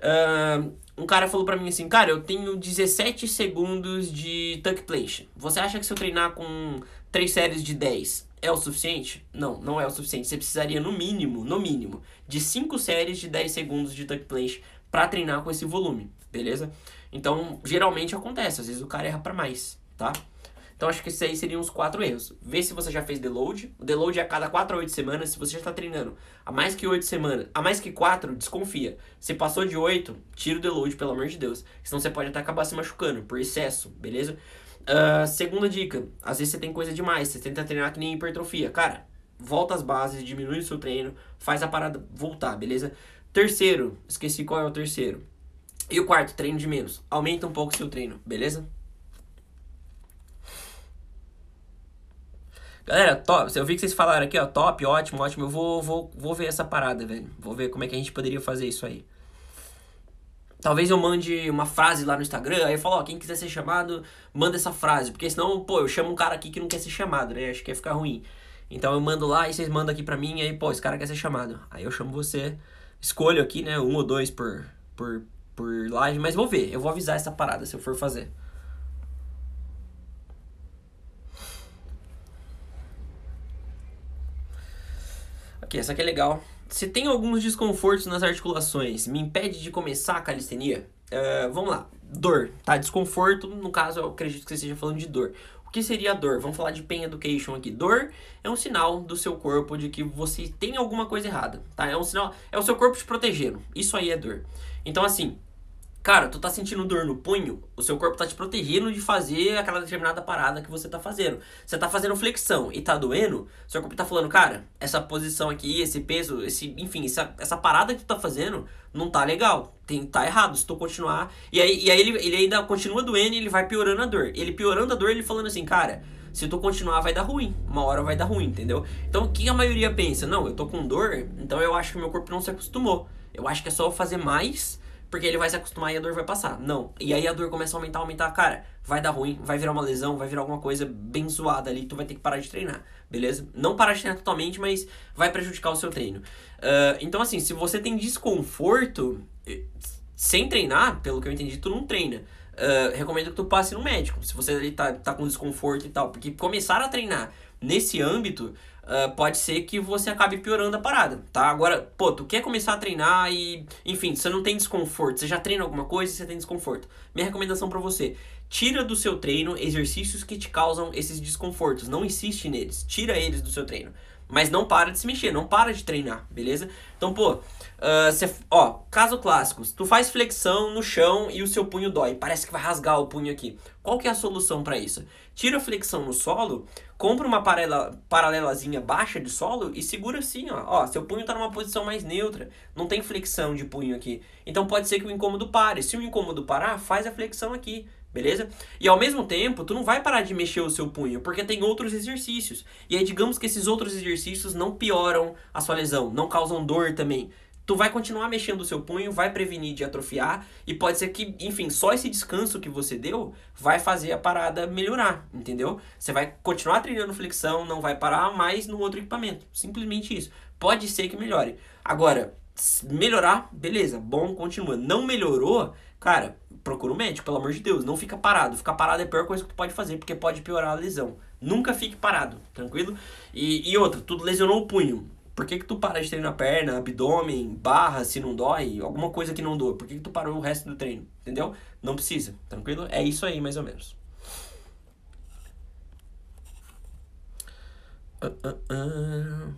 A: Uh, um cara falou pra mim assim, cara, eu tenho 17 segundos de tuck place. Você acha que se eu treinar com 3 séries de 10 é o suficiente? Não, não é o suficiente. Você precisaria no mínimo, no mínimo, de 5 séries de 10 segundos de tuck place para treinar com esse volume, beleza? Então, geralmente acontece, às vezes o cara erra para mais, tá? Então acho que esses aí seriam os quatro erros. Vê se você já fez deload. O deload é a cada 4 a 8 semanas. Se você já está treinando a mais que 8 semanas, a mais que 4, desconfia. Se passou de 8, tira o deload, pelo amor de Deus. Senão você pode até acabar se machucando por excesso, beleza? Uh, segunda dica, às vezes você tem coisa demais, você tenta treinar que nem hipertrofia. Cara, volta às bases, diminui o seu treino, faz a parada voltar, beleza? Terceiro, esqueci qual é o terceiro. E o quarto, treino de menos. Aumenta um pouco o seu treino, beleza? Galera, top. Eu vi que vocês falaram aqui, ó, top, ótimo, ótimo. Eu vou, vou, vou ver essa parada, velho. Vou ver como é que a gente poderia fazer isso aí. Talvez eu mande uma frase lá no Instagram, aí eu falo, ó, quem quiser ser chamado, manda essa frase. Porque senão, pô, eu chamo um cara aqui que não quer ser chamado, né? Acho que ia ficar ruim. Então eu mando lá e vocês mandam aqui pra mim, aí, pô, esse cara quer ser chamado. Aí eu chamo você, escolho aqui, né, um ou dois por, por, por live, mas vou ver, eu vou avisar essa parada se eu for fazer. Essa aqui é legal. Se tem alguns desconfortos nas articulações, me impede de começar a calistenia? Uh, vamos lá. Dor, tá? Desconforto, no caso, eu acredito que você esteja falando de dor. O que seria a dor? Vamos falar de Pain Education aqui. Dor é um sinal do seu corpo de que você tem alguma coisa errada, tá? É um sinal, é o seu corpo te protegendo. Isso aí é dor. Então, assim, Cara, tu tá sentindo dor no punho, o seu corpo tá te protegendo de fazer aquela determinada parada que você tá fazendo. Você tá fazendo flexão e tá doendo, seu corpo tá falando, cara, essa posição aqui, esse peso, esse, enfim, essa, essa parada que tu tá fazendo não tá legal. Tem, tá errado se tu continuar. E aí, e aí ele, ele ainda continua doendo e ele vai piorando a dor. Ele piorando a dor, ele falando assim, cara, se tu continuar vai dar ruim. Uma hora vai dar ruim, entendeu? Então o que a maioria pensa? Não, eu tô com dor, então eu acho que meu corpo não se acostumou. Eu acho que é só eu fazer mais porque ele vai se acostumar e a dor vai passar. Não. E aí a dor começa a aumentar, aumentar. Cara, vai dar ruim, vai virar uma lesão, vai virar alguma coisa bem zoada ali, tu vai ter que parar de treinar, beleza? Não parar de treinar totalmente, mas vai prejudicar o seu treino. Uh, então, assim, se você tem desconforto, eh, sem treinar, pelo que eu entendi, tu não treina. Uh, recomendo que tu passe no médico, se você ali tá, tá com desconforto e tal. Porque começar a treinar nesse âmbito uh, pode ser que você acabe piorando a parada, tá? Agora, pô, tu quer começar a treinar e, enfim, você não tem desconforto, você já treina alguma coisa e você tem desconforto. Minha recomendação para você, Tira do seu treino exercícios que te causam esses desconfortos. Não insiste neles. Tira eles do seu treino. Mas não para de se mexer, não para de treinar, beleza? Então, pô, uh, cê, ó, caso clássico, tu faz flexão no chão e o seu punho dói, parece que vai rasgar o punho aqui. Qual que é a solução para isso? Tira a flexão no solo, compra uma paralela, paralelazinha baixa de solo e segura assim, ó. Ó, seu punho tá numa posição mais neutra, não tem flexão de punho aqui. Então pode ser que o incômodo pare. Se o incômodo parar, faz a flexão aqui beleza? E ao mesmo tempo, tu não vai parar de mexer o seu punho, porque tem outros exercícios. E aí, digamos que esses outros exercícios não pioram a sua lesão, não causam dor também. Tu vai continuar mexendo o seu punho, vai prevenir de atrofiar, e pode ser que, enfim, só esse descanso que você deu vai fazer a parada melhorar, entendeu? Você vai continuar treinando flexão, não vai parar mais no outro equipamento. Simplesmente isso. Pode ser que melhore. Agora, melhorar, beleza, bom, continua. Não melhorou, cara, procura um médico, pelo amor de Deus. Não fica parado. Ficar parado é a pior coisa que tu pode fazer, porque pode piorar a lesão. Nunca fique parado, tranquilo? E, e outra, tu lesionou o punho. Por que, que tu para de treinar perna, abdômen, barra, se não dói? Alguma coisa que não doa. Por que, que tu parou o resto do treino? Entendeu? Não precisa, tranquilo? É isso aí, mais ou menos. Uh.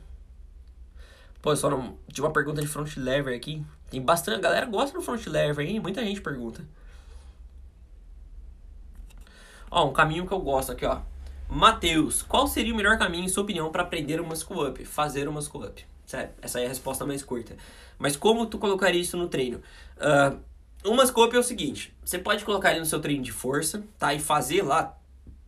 A: Pô, só não... Tinha uma pergunta de front lever aqui. Tem bastante... A galera gosta do front lever, hein? Muita gente pergunta. Ó, um caminho que eu gosto aqui, ó. Matheus, qual seria o melhor caminho, em sua opinião, para aprender o muscle up? Fazer o muscle up. Sério, essa é a resposta mais curta. Mas como tu colocaria isso no treino? Uh, o muscle up é o seguinte, você pode colocar ele no seu treino de força, tá? E fazer lá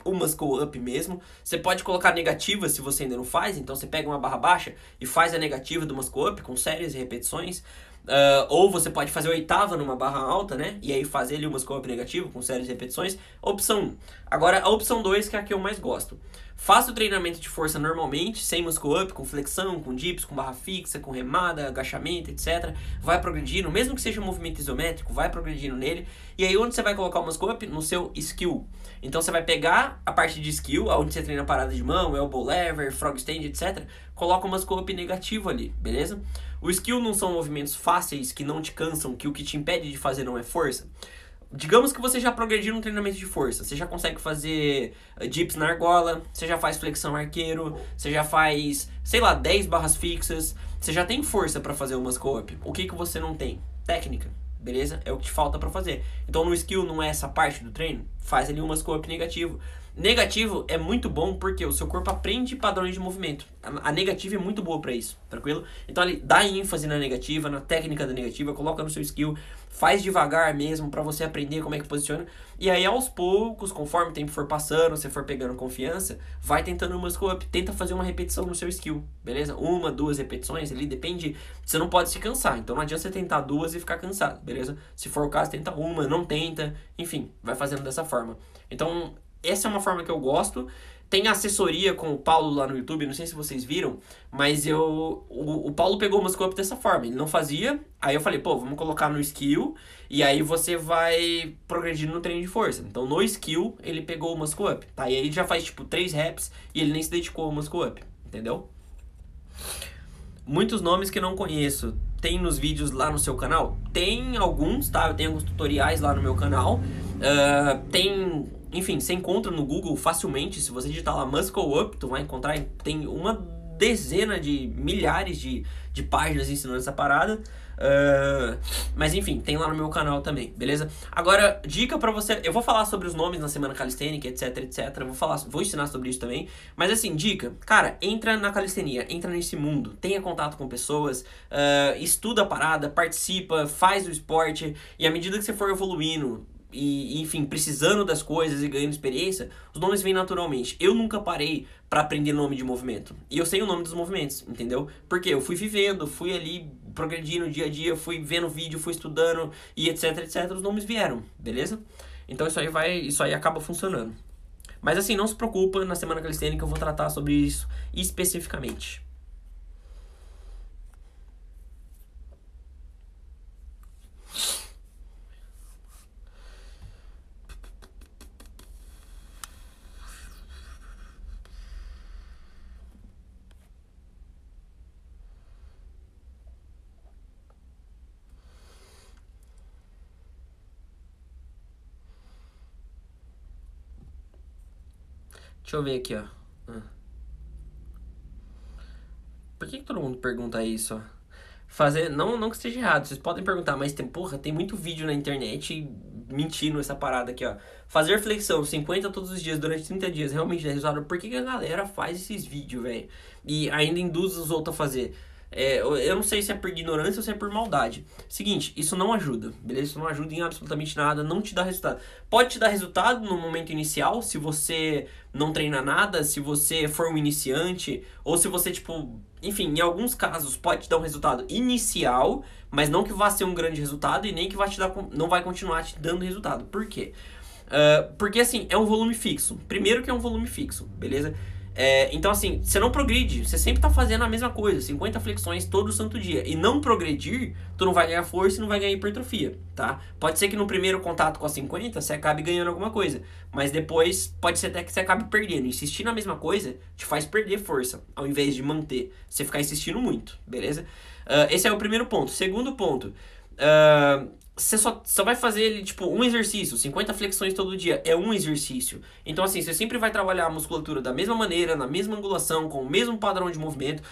A: o muscle up mesmo. Você pode colocar negativa se você ainda não faz, então você pega uma barra baixa e faz a negativa do muscle up com séries e repetições. Uh, ou você pode fazer oitava numa barra alta, né? E aí fazer ali uma scope negativo com séries de repetições. Opção 1. Agora, a opção 2, que é a que eu mais gosto. Faça o treinamento de força normalmente, sem muscle up, com flexão, com dips, com barra fixa, com remada, agachamento, etc. Vai progredindo, mesmo que seja um movimento isométrico, vai progredindo nele. E aí onde você vai colocar o muscle up? No seu skill. Então você vai pegar a parte de skill, onde você treina parada de mão, elbow lever, frog stand, etc. Coloca o muscle up negativo ali, beleza? O skill não são movimentos fáceis que não te cansam, que o que te impede de fazer não é força. Digamos que você já progrediu no treinamento de força, você já consegue fazer eh, dips na argola, você já faz flexão arqueiro, você já faz, sei lá, 10 barras fixas, você já tem força para fazer umas co-op. O que que você não tem? Técnica, beleza? É o que te falta para fazer. Então no skill não é essa parte do treino, faz ali umas co-op negativo. Negativo é muito bom porque o seu corpo aprende padrões de movimento. A, negativa é muito boa para isso, tranquilo? Então ali dá ênfase na negativa, na técnica da negativa, coloca no seu skill, faz devagar mesmo para você aprender como é que posiciona. E aí aos poucos, conforme o tempo for passando, você for pegando confiança, vai tentando o muscle up, tenta fazer uma repetição no seu skill, beleza? Uma, duas repetições ali, depende. Você não pode se cansar, então não adianta você tentar duas e ficar cansado, beleza? Se for o caso, tenta uma, não tenta, enfim, vai fazendo dessa forma. Então, essa é uma forma que eu gosto. Tem assessoria com o Paulo lá no YouTube, não sei se vocês viram, mas eu. O, o Paulo pegou o Muscle Up dessa forma. Ele não fazia, aí eu falei, pô, vamos colocar no skill, e aí você vai progredindo no treino de força. Então no skill ele pegou o Muscle Up, tá? E aí ele já faz tipo 3 reps e ele nem se dedicou ao Muscle Up, entendeu? Muitos nomes que não conheço. Tem nos vídeos lá no seu canal? Tem alguns, tá? Eu tenho alguns tutoriais lá no meu canal. Uh, tem enfim, você encontra no Google facilmente, se você digitar lá Muscle Up, tu vai encontrar, tem uma dezena de milhares de, de páginas ensinando essa parada. Uh, mas enfim, tem lá no meu canal também, beleza? Agora, dica para você, eu vou falar sobre os nomes na semana calistênica, etc, etc. Vou falar, vou ensinar sobre isso também. Mas assim, dica, cara, entra na calistenia, entra nesse mundo, tenha contato com pessoas, uh, estuda a parada, participa, faz o esporte e à medida que você for evoluindo, e, enfim, precisando das coisas e ganhando experiência, os nomes vêm naturalmente. Eu nunca parei para aprender nome de movimento. E eu sei o nome dos movimentos, entendeu? Porque eu fui vivendo, fui ali progredindo dia a dia, fui vendo vídeo, fui estudando e etc, etc, os nomes vieram, beleza? Então isso aí vai, isso aí acaba funcionando. Mas assim, não se preocupa, na semana calistênica eu vou tratar sobre isso especificamente. Deixa eu ver aqui, ó. Ah. Por que, que todo mundo pergunta isso? Fazer. Não, não que esteja errado, vocês podem perguntar, mas tem, porra, tem muito vídeo na internet mentindo essa parada aqui, ó. Fazer flexão 50 todos os dias durante 30 dias realmente dá resultado. Por que, que a galera faz esses vídeos, velho? E ainda induz os outros a fazer? É, eu não sei se é por ignorância ou se é por maldade. Seguinte, isso não ajuda, beleza? Isso não ajuda em absolutamente nada, não te dá resultado. Pode te dar resultado no momento inicial, se você não treina nada, se você for um iniciante, ou se você, tipo, enfim, em alguns casos pode te dar um resultado inicial, mas não que vá ser um grande resultado e nem que vai te dar, não vai continuar te dando resultado. Por quê? Uh, porque assim, é um volume fixo. Primeiro que é um volume fixo, beleza? É, então, assim, você não progride, você sempre tá fazendo a mesma coisa, 50 flexões todo santo dia. E não progredir, tu não vai ganhar força e não vai ganhar hipertrofia, tá? Pode ser que no primeiro contato com a 50 você acabe ganhando alguma coisa, mas depois pode ser até que você acabe perdendo. Insistir na mesma coisa te faz perder força, ao invés de manter. Você ficar insistindo muito, beleza? Uh, esse é o primeiro ponto. Segundo ponto, uh, você só, só vai fazer ele, tipo, um exercício, 50 flexões todo dia, é um exercício. Então, assim, você sempre vai trabalhar a musculatura da mesma maneira, na mesma angulação, com o mesmo padrão de movimento.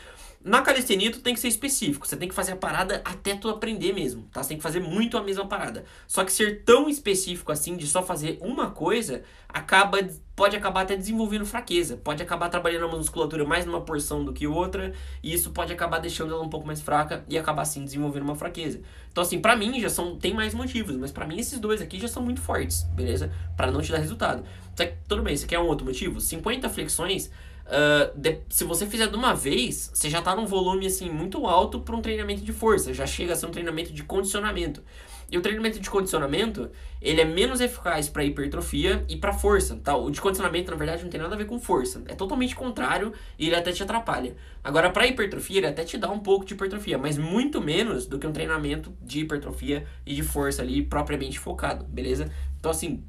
A: Na calistenia, tu tem que ser específico. Você tem que fazer a parada até tu aprender mesmo, tá? Você tem que fazer muito a mesma parada. Só que ser tão específico assim, de só fazer uma coisa, acaba pode acabar até desenvolvendo fraqueza. Pode acabar trabalhando a musculatura mais numa porção do que outra. E isso pode acabar deixando ela um pouco mais fraca e acabar, assim, desenvolvendo uma fraqueza. Então, assim, pra mim já são... Tem mais motivos, mas pra mim esses dois aqui já são muito fortes, beleza? Para não te dar resultado. Só que, tudo bem, você quer um outro motivo? 50 flexões Uh, de, se você fizer de uma vez, você já está num volume assim muito alto para um treinamento de força, já chega a ser um treinamento de condicionamento. E o treinamento de condicionamento, ele é menos eficaz para hipertrofia e para força, tá? O de condicionamento, na verdade, não tem nada a ver com força. É totalmente contrário e ele até te atrapalha. Agora, para hipertrofia, ele até te dá um pouco de hipertrofia, mas muito menos do que um treinamento de hipertrofia e de força ali propriamente focado, beleza? Então, assim,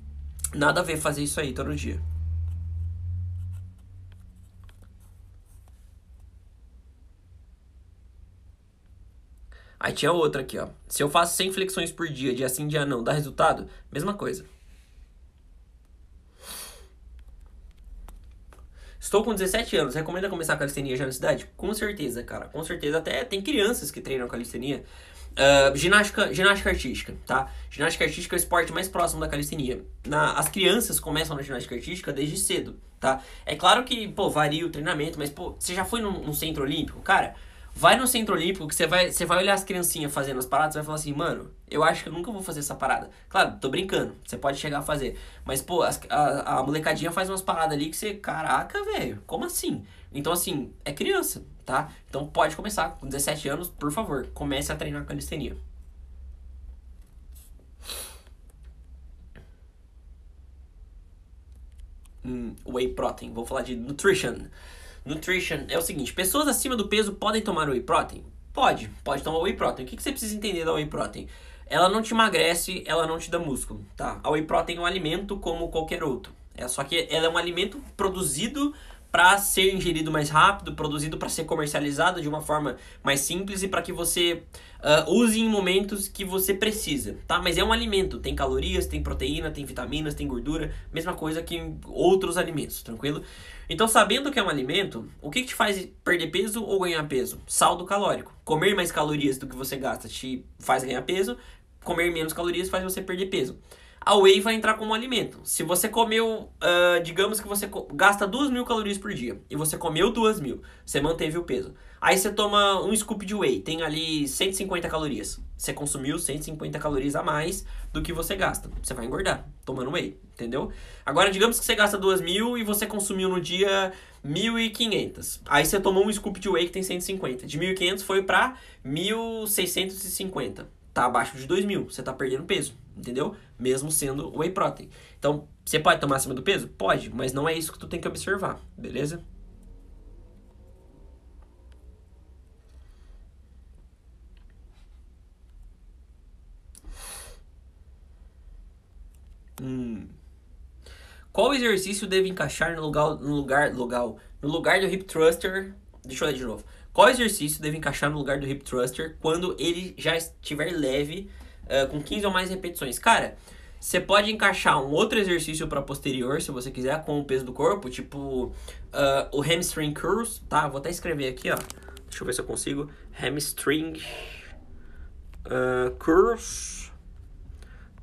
A: nada a ver fazer isso aí todo dia. Aí tinha outra aqui, ó. Se eu faço 100 flexões por dia, dia sim, dia não, dá resultado? Mesma coisa. Estou com 17 anos, recomenda começar a calistenia já na cidade? Com certeza, cara, com certeza. Até tem crianças que treinam calistenia. Uh, ginástica, ginástica artística, tá? Ginástica artística é o esporte mais próximo da calistenia. Na, as crianças começam na ginástica artística desde cedo, tá? É claro que, pô, varia o treinamento, mas, pô, você já foi num, num centro olímpico? Cara, Vai no Centro Olímpico que você vai, você vai olhar as criancinhas fazendo as paradas, você vai falar assim, mano, eu acho que eu nunca vou fazer essa parada. Claro, tô brincando, você pode chegar a fazer. Mas, pô, as, a, a molecadinha faz umas paradas ali que você, caraca, velho, como assim? Então, assim, é criança, tá? Então pode começar, com 17 anos, por favor, comece a treinar calistenia. Hum, whey protein, vou falar de nutrition. Nutrition é o seguinte: pessoas acima do peso podem tomar whey protein? Pode, pode tomar whey protein. O que, que você precisa entender da whey protein? Ela não te emagrece, ela não te dá músculo, tá? A whey protein é um alimento como qualquer outro. É só que ela é um alimento produzido para ser ingerido mais rápido, produzido para ser comercializado de uma forma mais simples e para que você uh, use em momentos que você precisa, tá? Mas é um alimento, tem calorias, tem proteína, tem vitaminas, tem gordura, mesma coisa que outros alimentos, tranquilo? Então, sabendo que é um alimento, o que, que te faz perder peso ou ganhar peso? Saldo calórico. Comer mais calorias do que você gasta te faz ganhar peso, comer menos calorias faz você perder peso. A whey vai entrar como alimento. Se você comeu, uh, digamos que você gasta 2 mil calorias por dia e você comeu 2 mil, você manteve o peso. Aí você toma um scoop de whey, tem ali 150 calorias. Você consumiu 150 calorias a mais do que você gasta. Você vai engordar tomando whey, entendeu? Agora, digamos que você gasta 2 mil e você consumiu no dia 1.500. Aí você tomou um scoop de whey que tem 150. De 1.500 foi para 1.650. Tá abaixo de 2 mil. Você tá perdendo peso, entendeu? Mesmo sendo whey protein. Então, você pode tomar acima do peso? Pode, mas não é isso que tu tem que observar, beleza? Hum. Qual exercício deve encaixar no lugar, no lugar, lugar, no lugar do hip thruster? Deixa eu ler de novo. Qual exercício deve encaixar no lugar do hip thruster quando ele já estiver leve, uh, com 15 ou mais repetições? Cara, Você pode encaixar um outro exercício para posterior, se você quiser, com o peso do corpo, tipo uh, o hamstring curls, tá? Vou até escrever aqui, ó. Deixa eu ver se eu consigo. Hamstring uh, curls.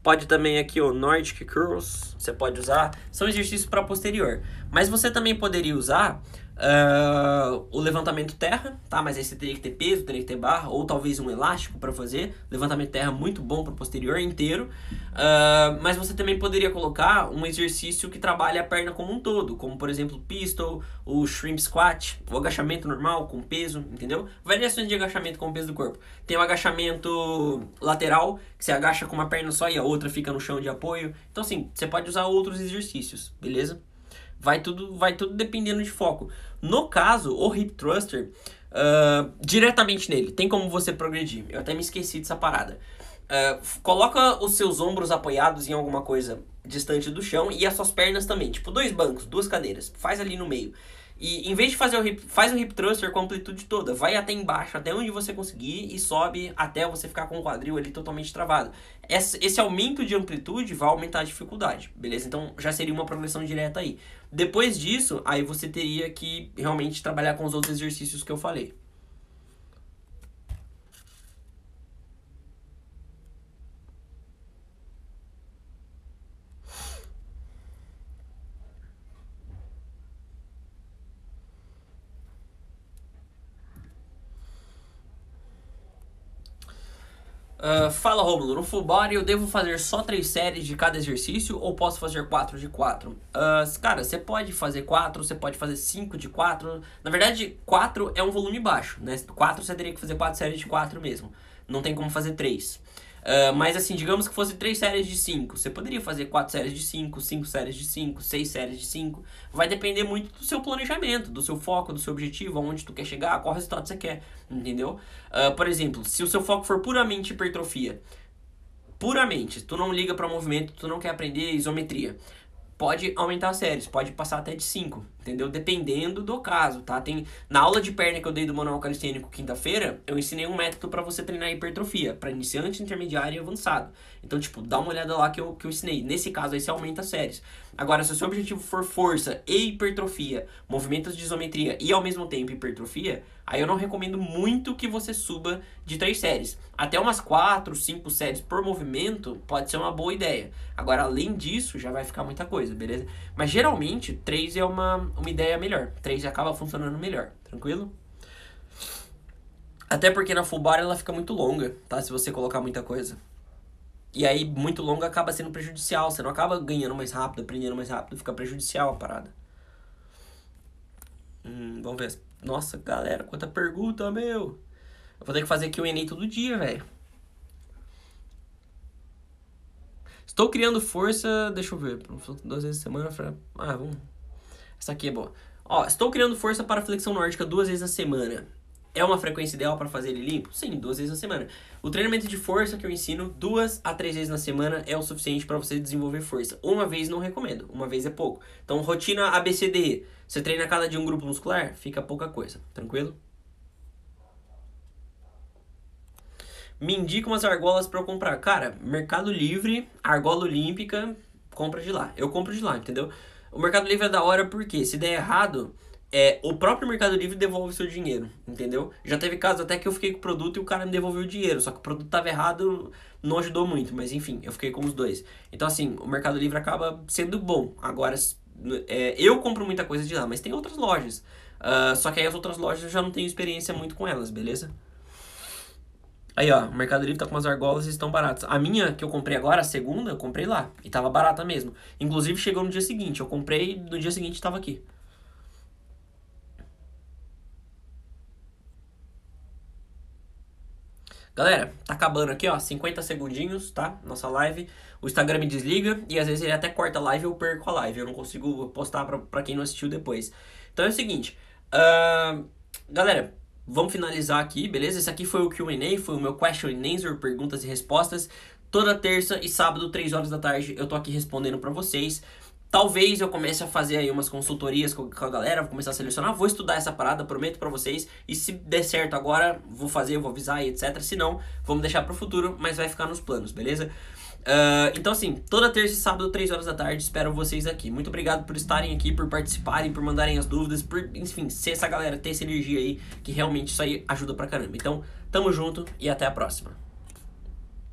A: Pode também aqui o Nordic curls, você pode usar. São exercícios para posterior. Mas você também poderia usar Uh, o levantamento terra, tá? Mas aí você teria que ter peso, teria que ter barra, ou talvez um elástico para fazer. Levantamento terra muito bom para o posterior inteiro. Uh, mas você também poderia colocar um exercício que trabalha a perna como um todo, como por exemplo pistol, o shrimp squat, o agachamento normal com peso, entendeu? Variações de agachamento com o peso do corpo. Tem o agachamento lateral, que você agacha com uma perna só e a outra fica no chão de apoio. Então assim, você pode usar outros exercícios, beleza? Vai tudo, vai tudo dependendo de foco. No caso, o hip thruster, uh, diretamente nele, tem como você progredir. Eu até me esqueci dessa parada. Uh, coloca os seus ombros apoiados em alguma coisa distante do chão e as suas pernas também. Tipo, dois bancos, duas cadeiras. Faz ali no meio. E em vez de fazer o hip, faz o hip thruster com amplitude toda, vai até embaixo, até onde você conseguir e sobe até você ficar com o quadril ali totalmente travado. Esse, esse aumento de amplitude vai aumentar a dificuldade, beleza? Então já seria uma progressão direta aí. Depois disso, aí você teria que realmente trabalhar com os outros exercícios que eu falei. Uh, fala Romulo, no full body eu devo fazer só três séries de cada exercício ou posso fazer quatro de quatro? Uh, cara, você pode fazer quatro, você pode fazer cinco de quatro. Na verdade, quatro é um volume baixo, né? Quatro você teria que fazer quatro séries de quatro mesmo. Não tem como fazer três. Uh, mas assim, digamos que fosse três séries de 5. Você poderia fazer quatro séries de 5, cinco séries de 5, seis séries de 5. Vai depender muito do seu planejamento, do seu foco, do seu objetivo, aonde tu quer chegar, qual resultado você quer, entendeu? Uh, por exemplo, se o seu foco for puramente hipertrofia, puramente, tu não liga para movimento, tu não quer aprender isometria pode aumentar as séries, pode passar até de 5, entendeu? Dependendo do caso, tá? Tem na aula de perna que eu dei do manual calistênico quinta-feira, eu ensinei um método para você treinar hipertrofia, para iniciante, intermediário e avançado. Então, tipo, dá uma olhada lá que eu, que eu ensinei. Nesse caso aí você aumenta as séries. Agora, se o seu objetivo for força e hipertrofia, movimentos de isometria e ao mesmo tempo hipertrofia, aí eu não recomendo muito que você suba de três séries. Até umas quatro, cinco séries por movimento pode ser uma boa ideia. Agora, além disso, já vai ficar muita coisa, beleza? Mas geralmente, três é uma, uma ideia melhor. Três acaba funcionando melhor, tranquilo? Até porque na full bar ela fica muito longa, tá? Se você colocar muita coisa. E aí, muito longo acaba sendo prejudicial. Você não acaba ganhando mais rápido, aprendendo mais rápido. Fica prejudicial a parada. Hum, vamos ver. Nossa, galera, quanta pergunta, meu. Eu vou ter que fazer aqui o Enem todo dia, velho. Estou criando força. Deixa eu ver. Duas vezes a semana. Pra... Ah, vamos. Essa aqui é boa. Ó, estou criando força para flexão nórdica duas vezes a semana. É uma frequência ideal para fazer ele limpo? Sim, duas vezes na semana. O treinamento de força que eu ensino duas a três vezes na semana é o suficiente para você desenvolver força. Uma vez não recomendo, uma vez é pouco. Então, rotina ABCD. Você treina cada dia um grupo muscular? Fica pouca coisa, tranquilo? Me indica umas argolas para eu comprar. Cara, Mercado Livre, argola olímpica, compra de lá. Eu compro de lá, entendeu? O Mercado Livre é da hora porque se der errado, é, o próprio Mercado Livre devolve seu dinheiro, entendeu? Já teve casos até que eu fiquei com o produto e o cara me devolveu o dinheiro, só que o produto estava errado, não ajudou muito, mas enfim, eu fiquei com os dois. Então, assim, o Mercado Livre acaba sendo bom. Agora, é, eu compro muita coisa de lá, mas tem outras lojas. Uh, só que aí as outras lojas eu já não tenho experiência muito com elas, beleza? Aí, ó, o Mercado Livre tá com umas argolas e estão baratas. A minha, que eu comprei agora, a segunda, eu comprei lá. E tava barata mesmo. Inclusive, chegou no dia seguinte. Eu comprei, no dia seguinte tava aqui. Galera, tá acabando aqui, ó, 50 segundinhos, tá? Nossa live. O Instagram me desliga e às vezes ele até corta a live e eu perco a live. Eu não consigo postar pra, pra quem não assistiu depois. Então é o seguinte, uh, galera, vamos finalizar aqui, beleza? Esse aqui foi o Q&A, foi o meu question and answer, perguntas e respostas. Toda terça e sábado, 3 horas da tarde, eu tô aqui respondendo para vocês. Talvez eu comece a fazer aí umas consultorias com, a galera, vou começar a selecionar, vou estudar essa parada, prometo para vocês. E se der certo agora, vou fazer, vou avisar e etc. Se não, vamos deixar para o futuro, mas vai ficar nos planos, beleza? Uh, então, assim, toda terça e sábado, 3 horas da tarde, espero vocês aqui. Muito obrigado por estarem aqui, por participarem, por mandarem as dúvidas, por, enfim, ser essa galera, ter essa energia aí, que realmente isso aí ajuda pra caramba. Então, tamo junto e até a próxima.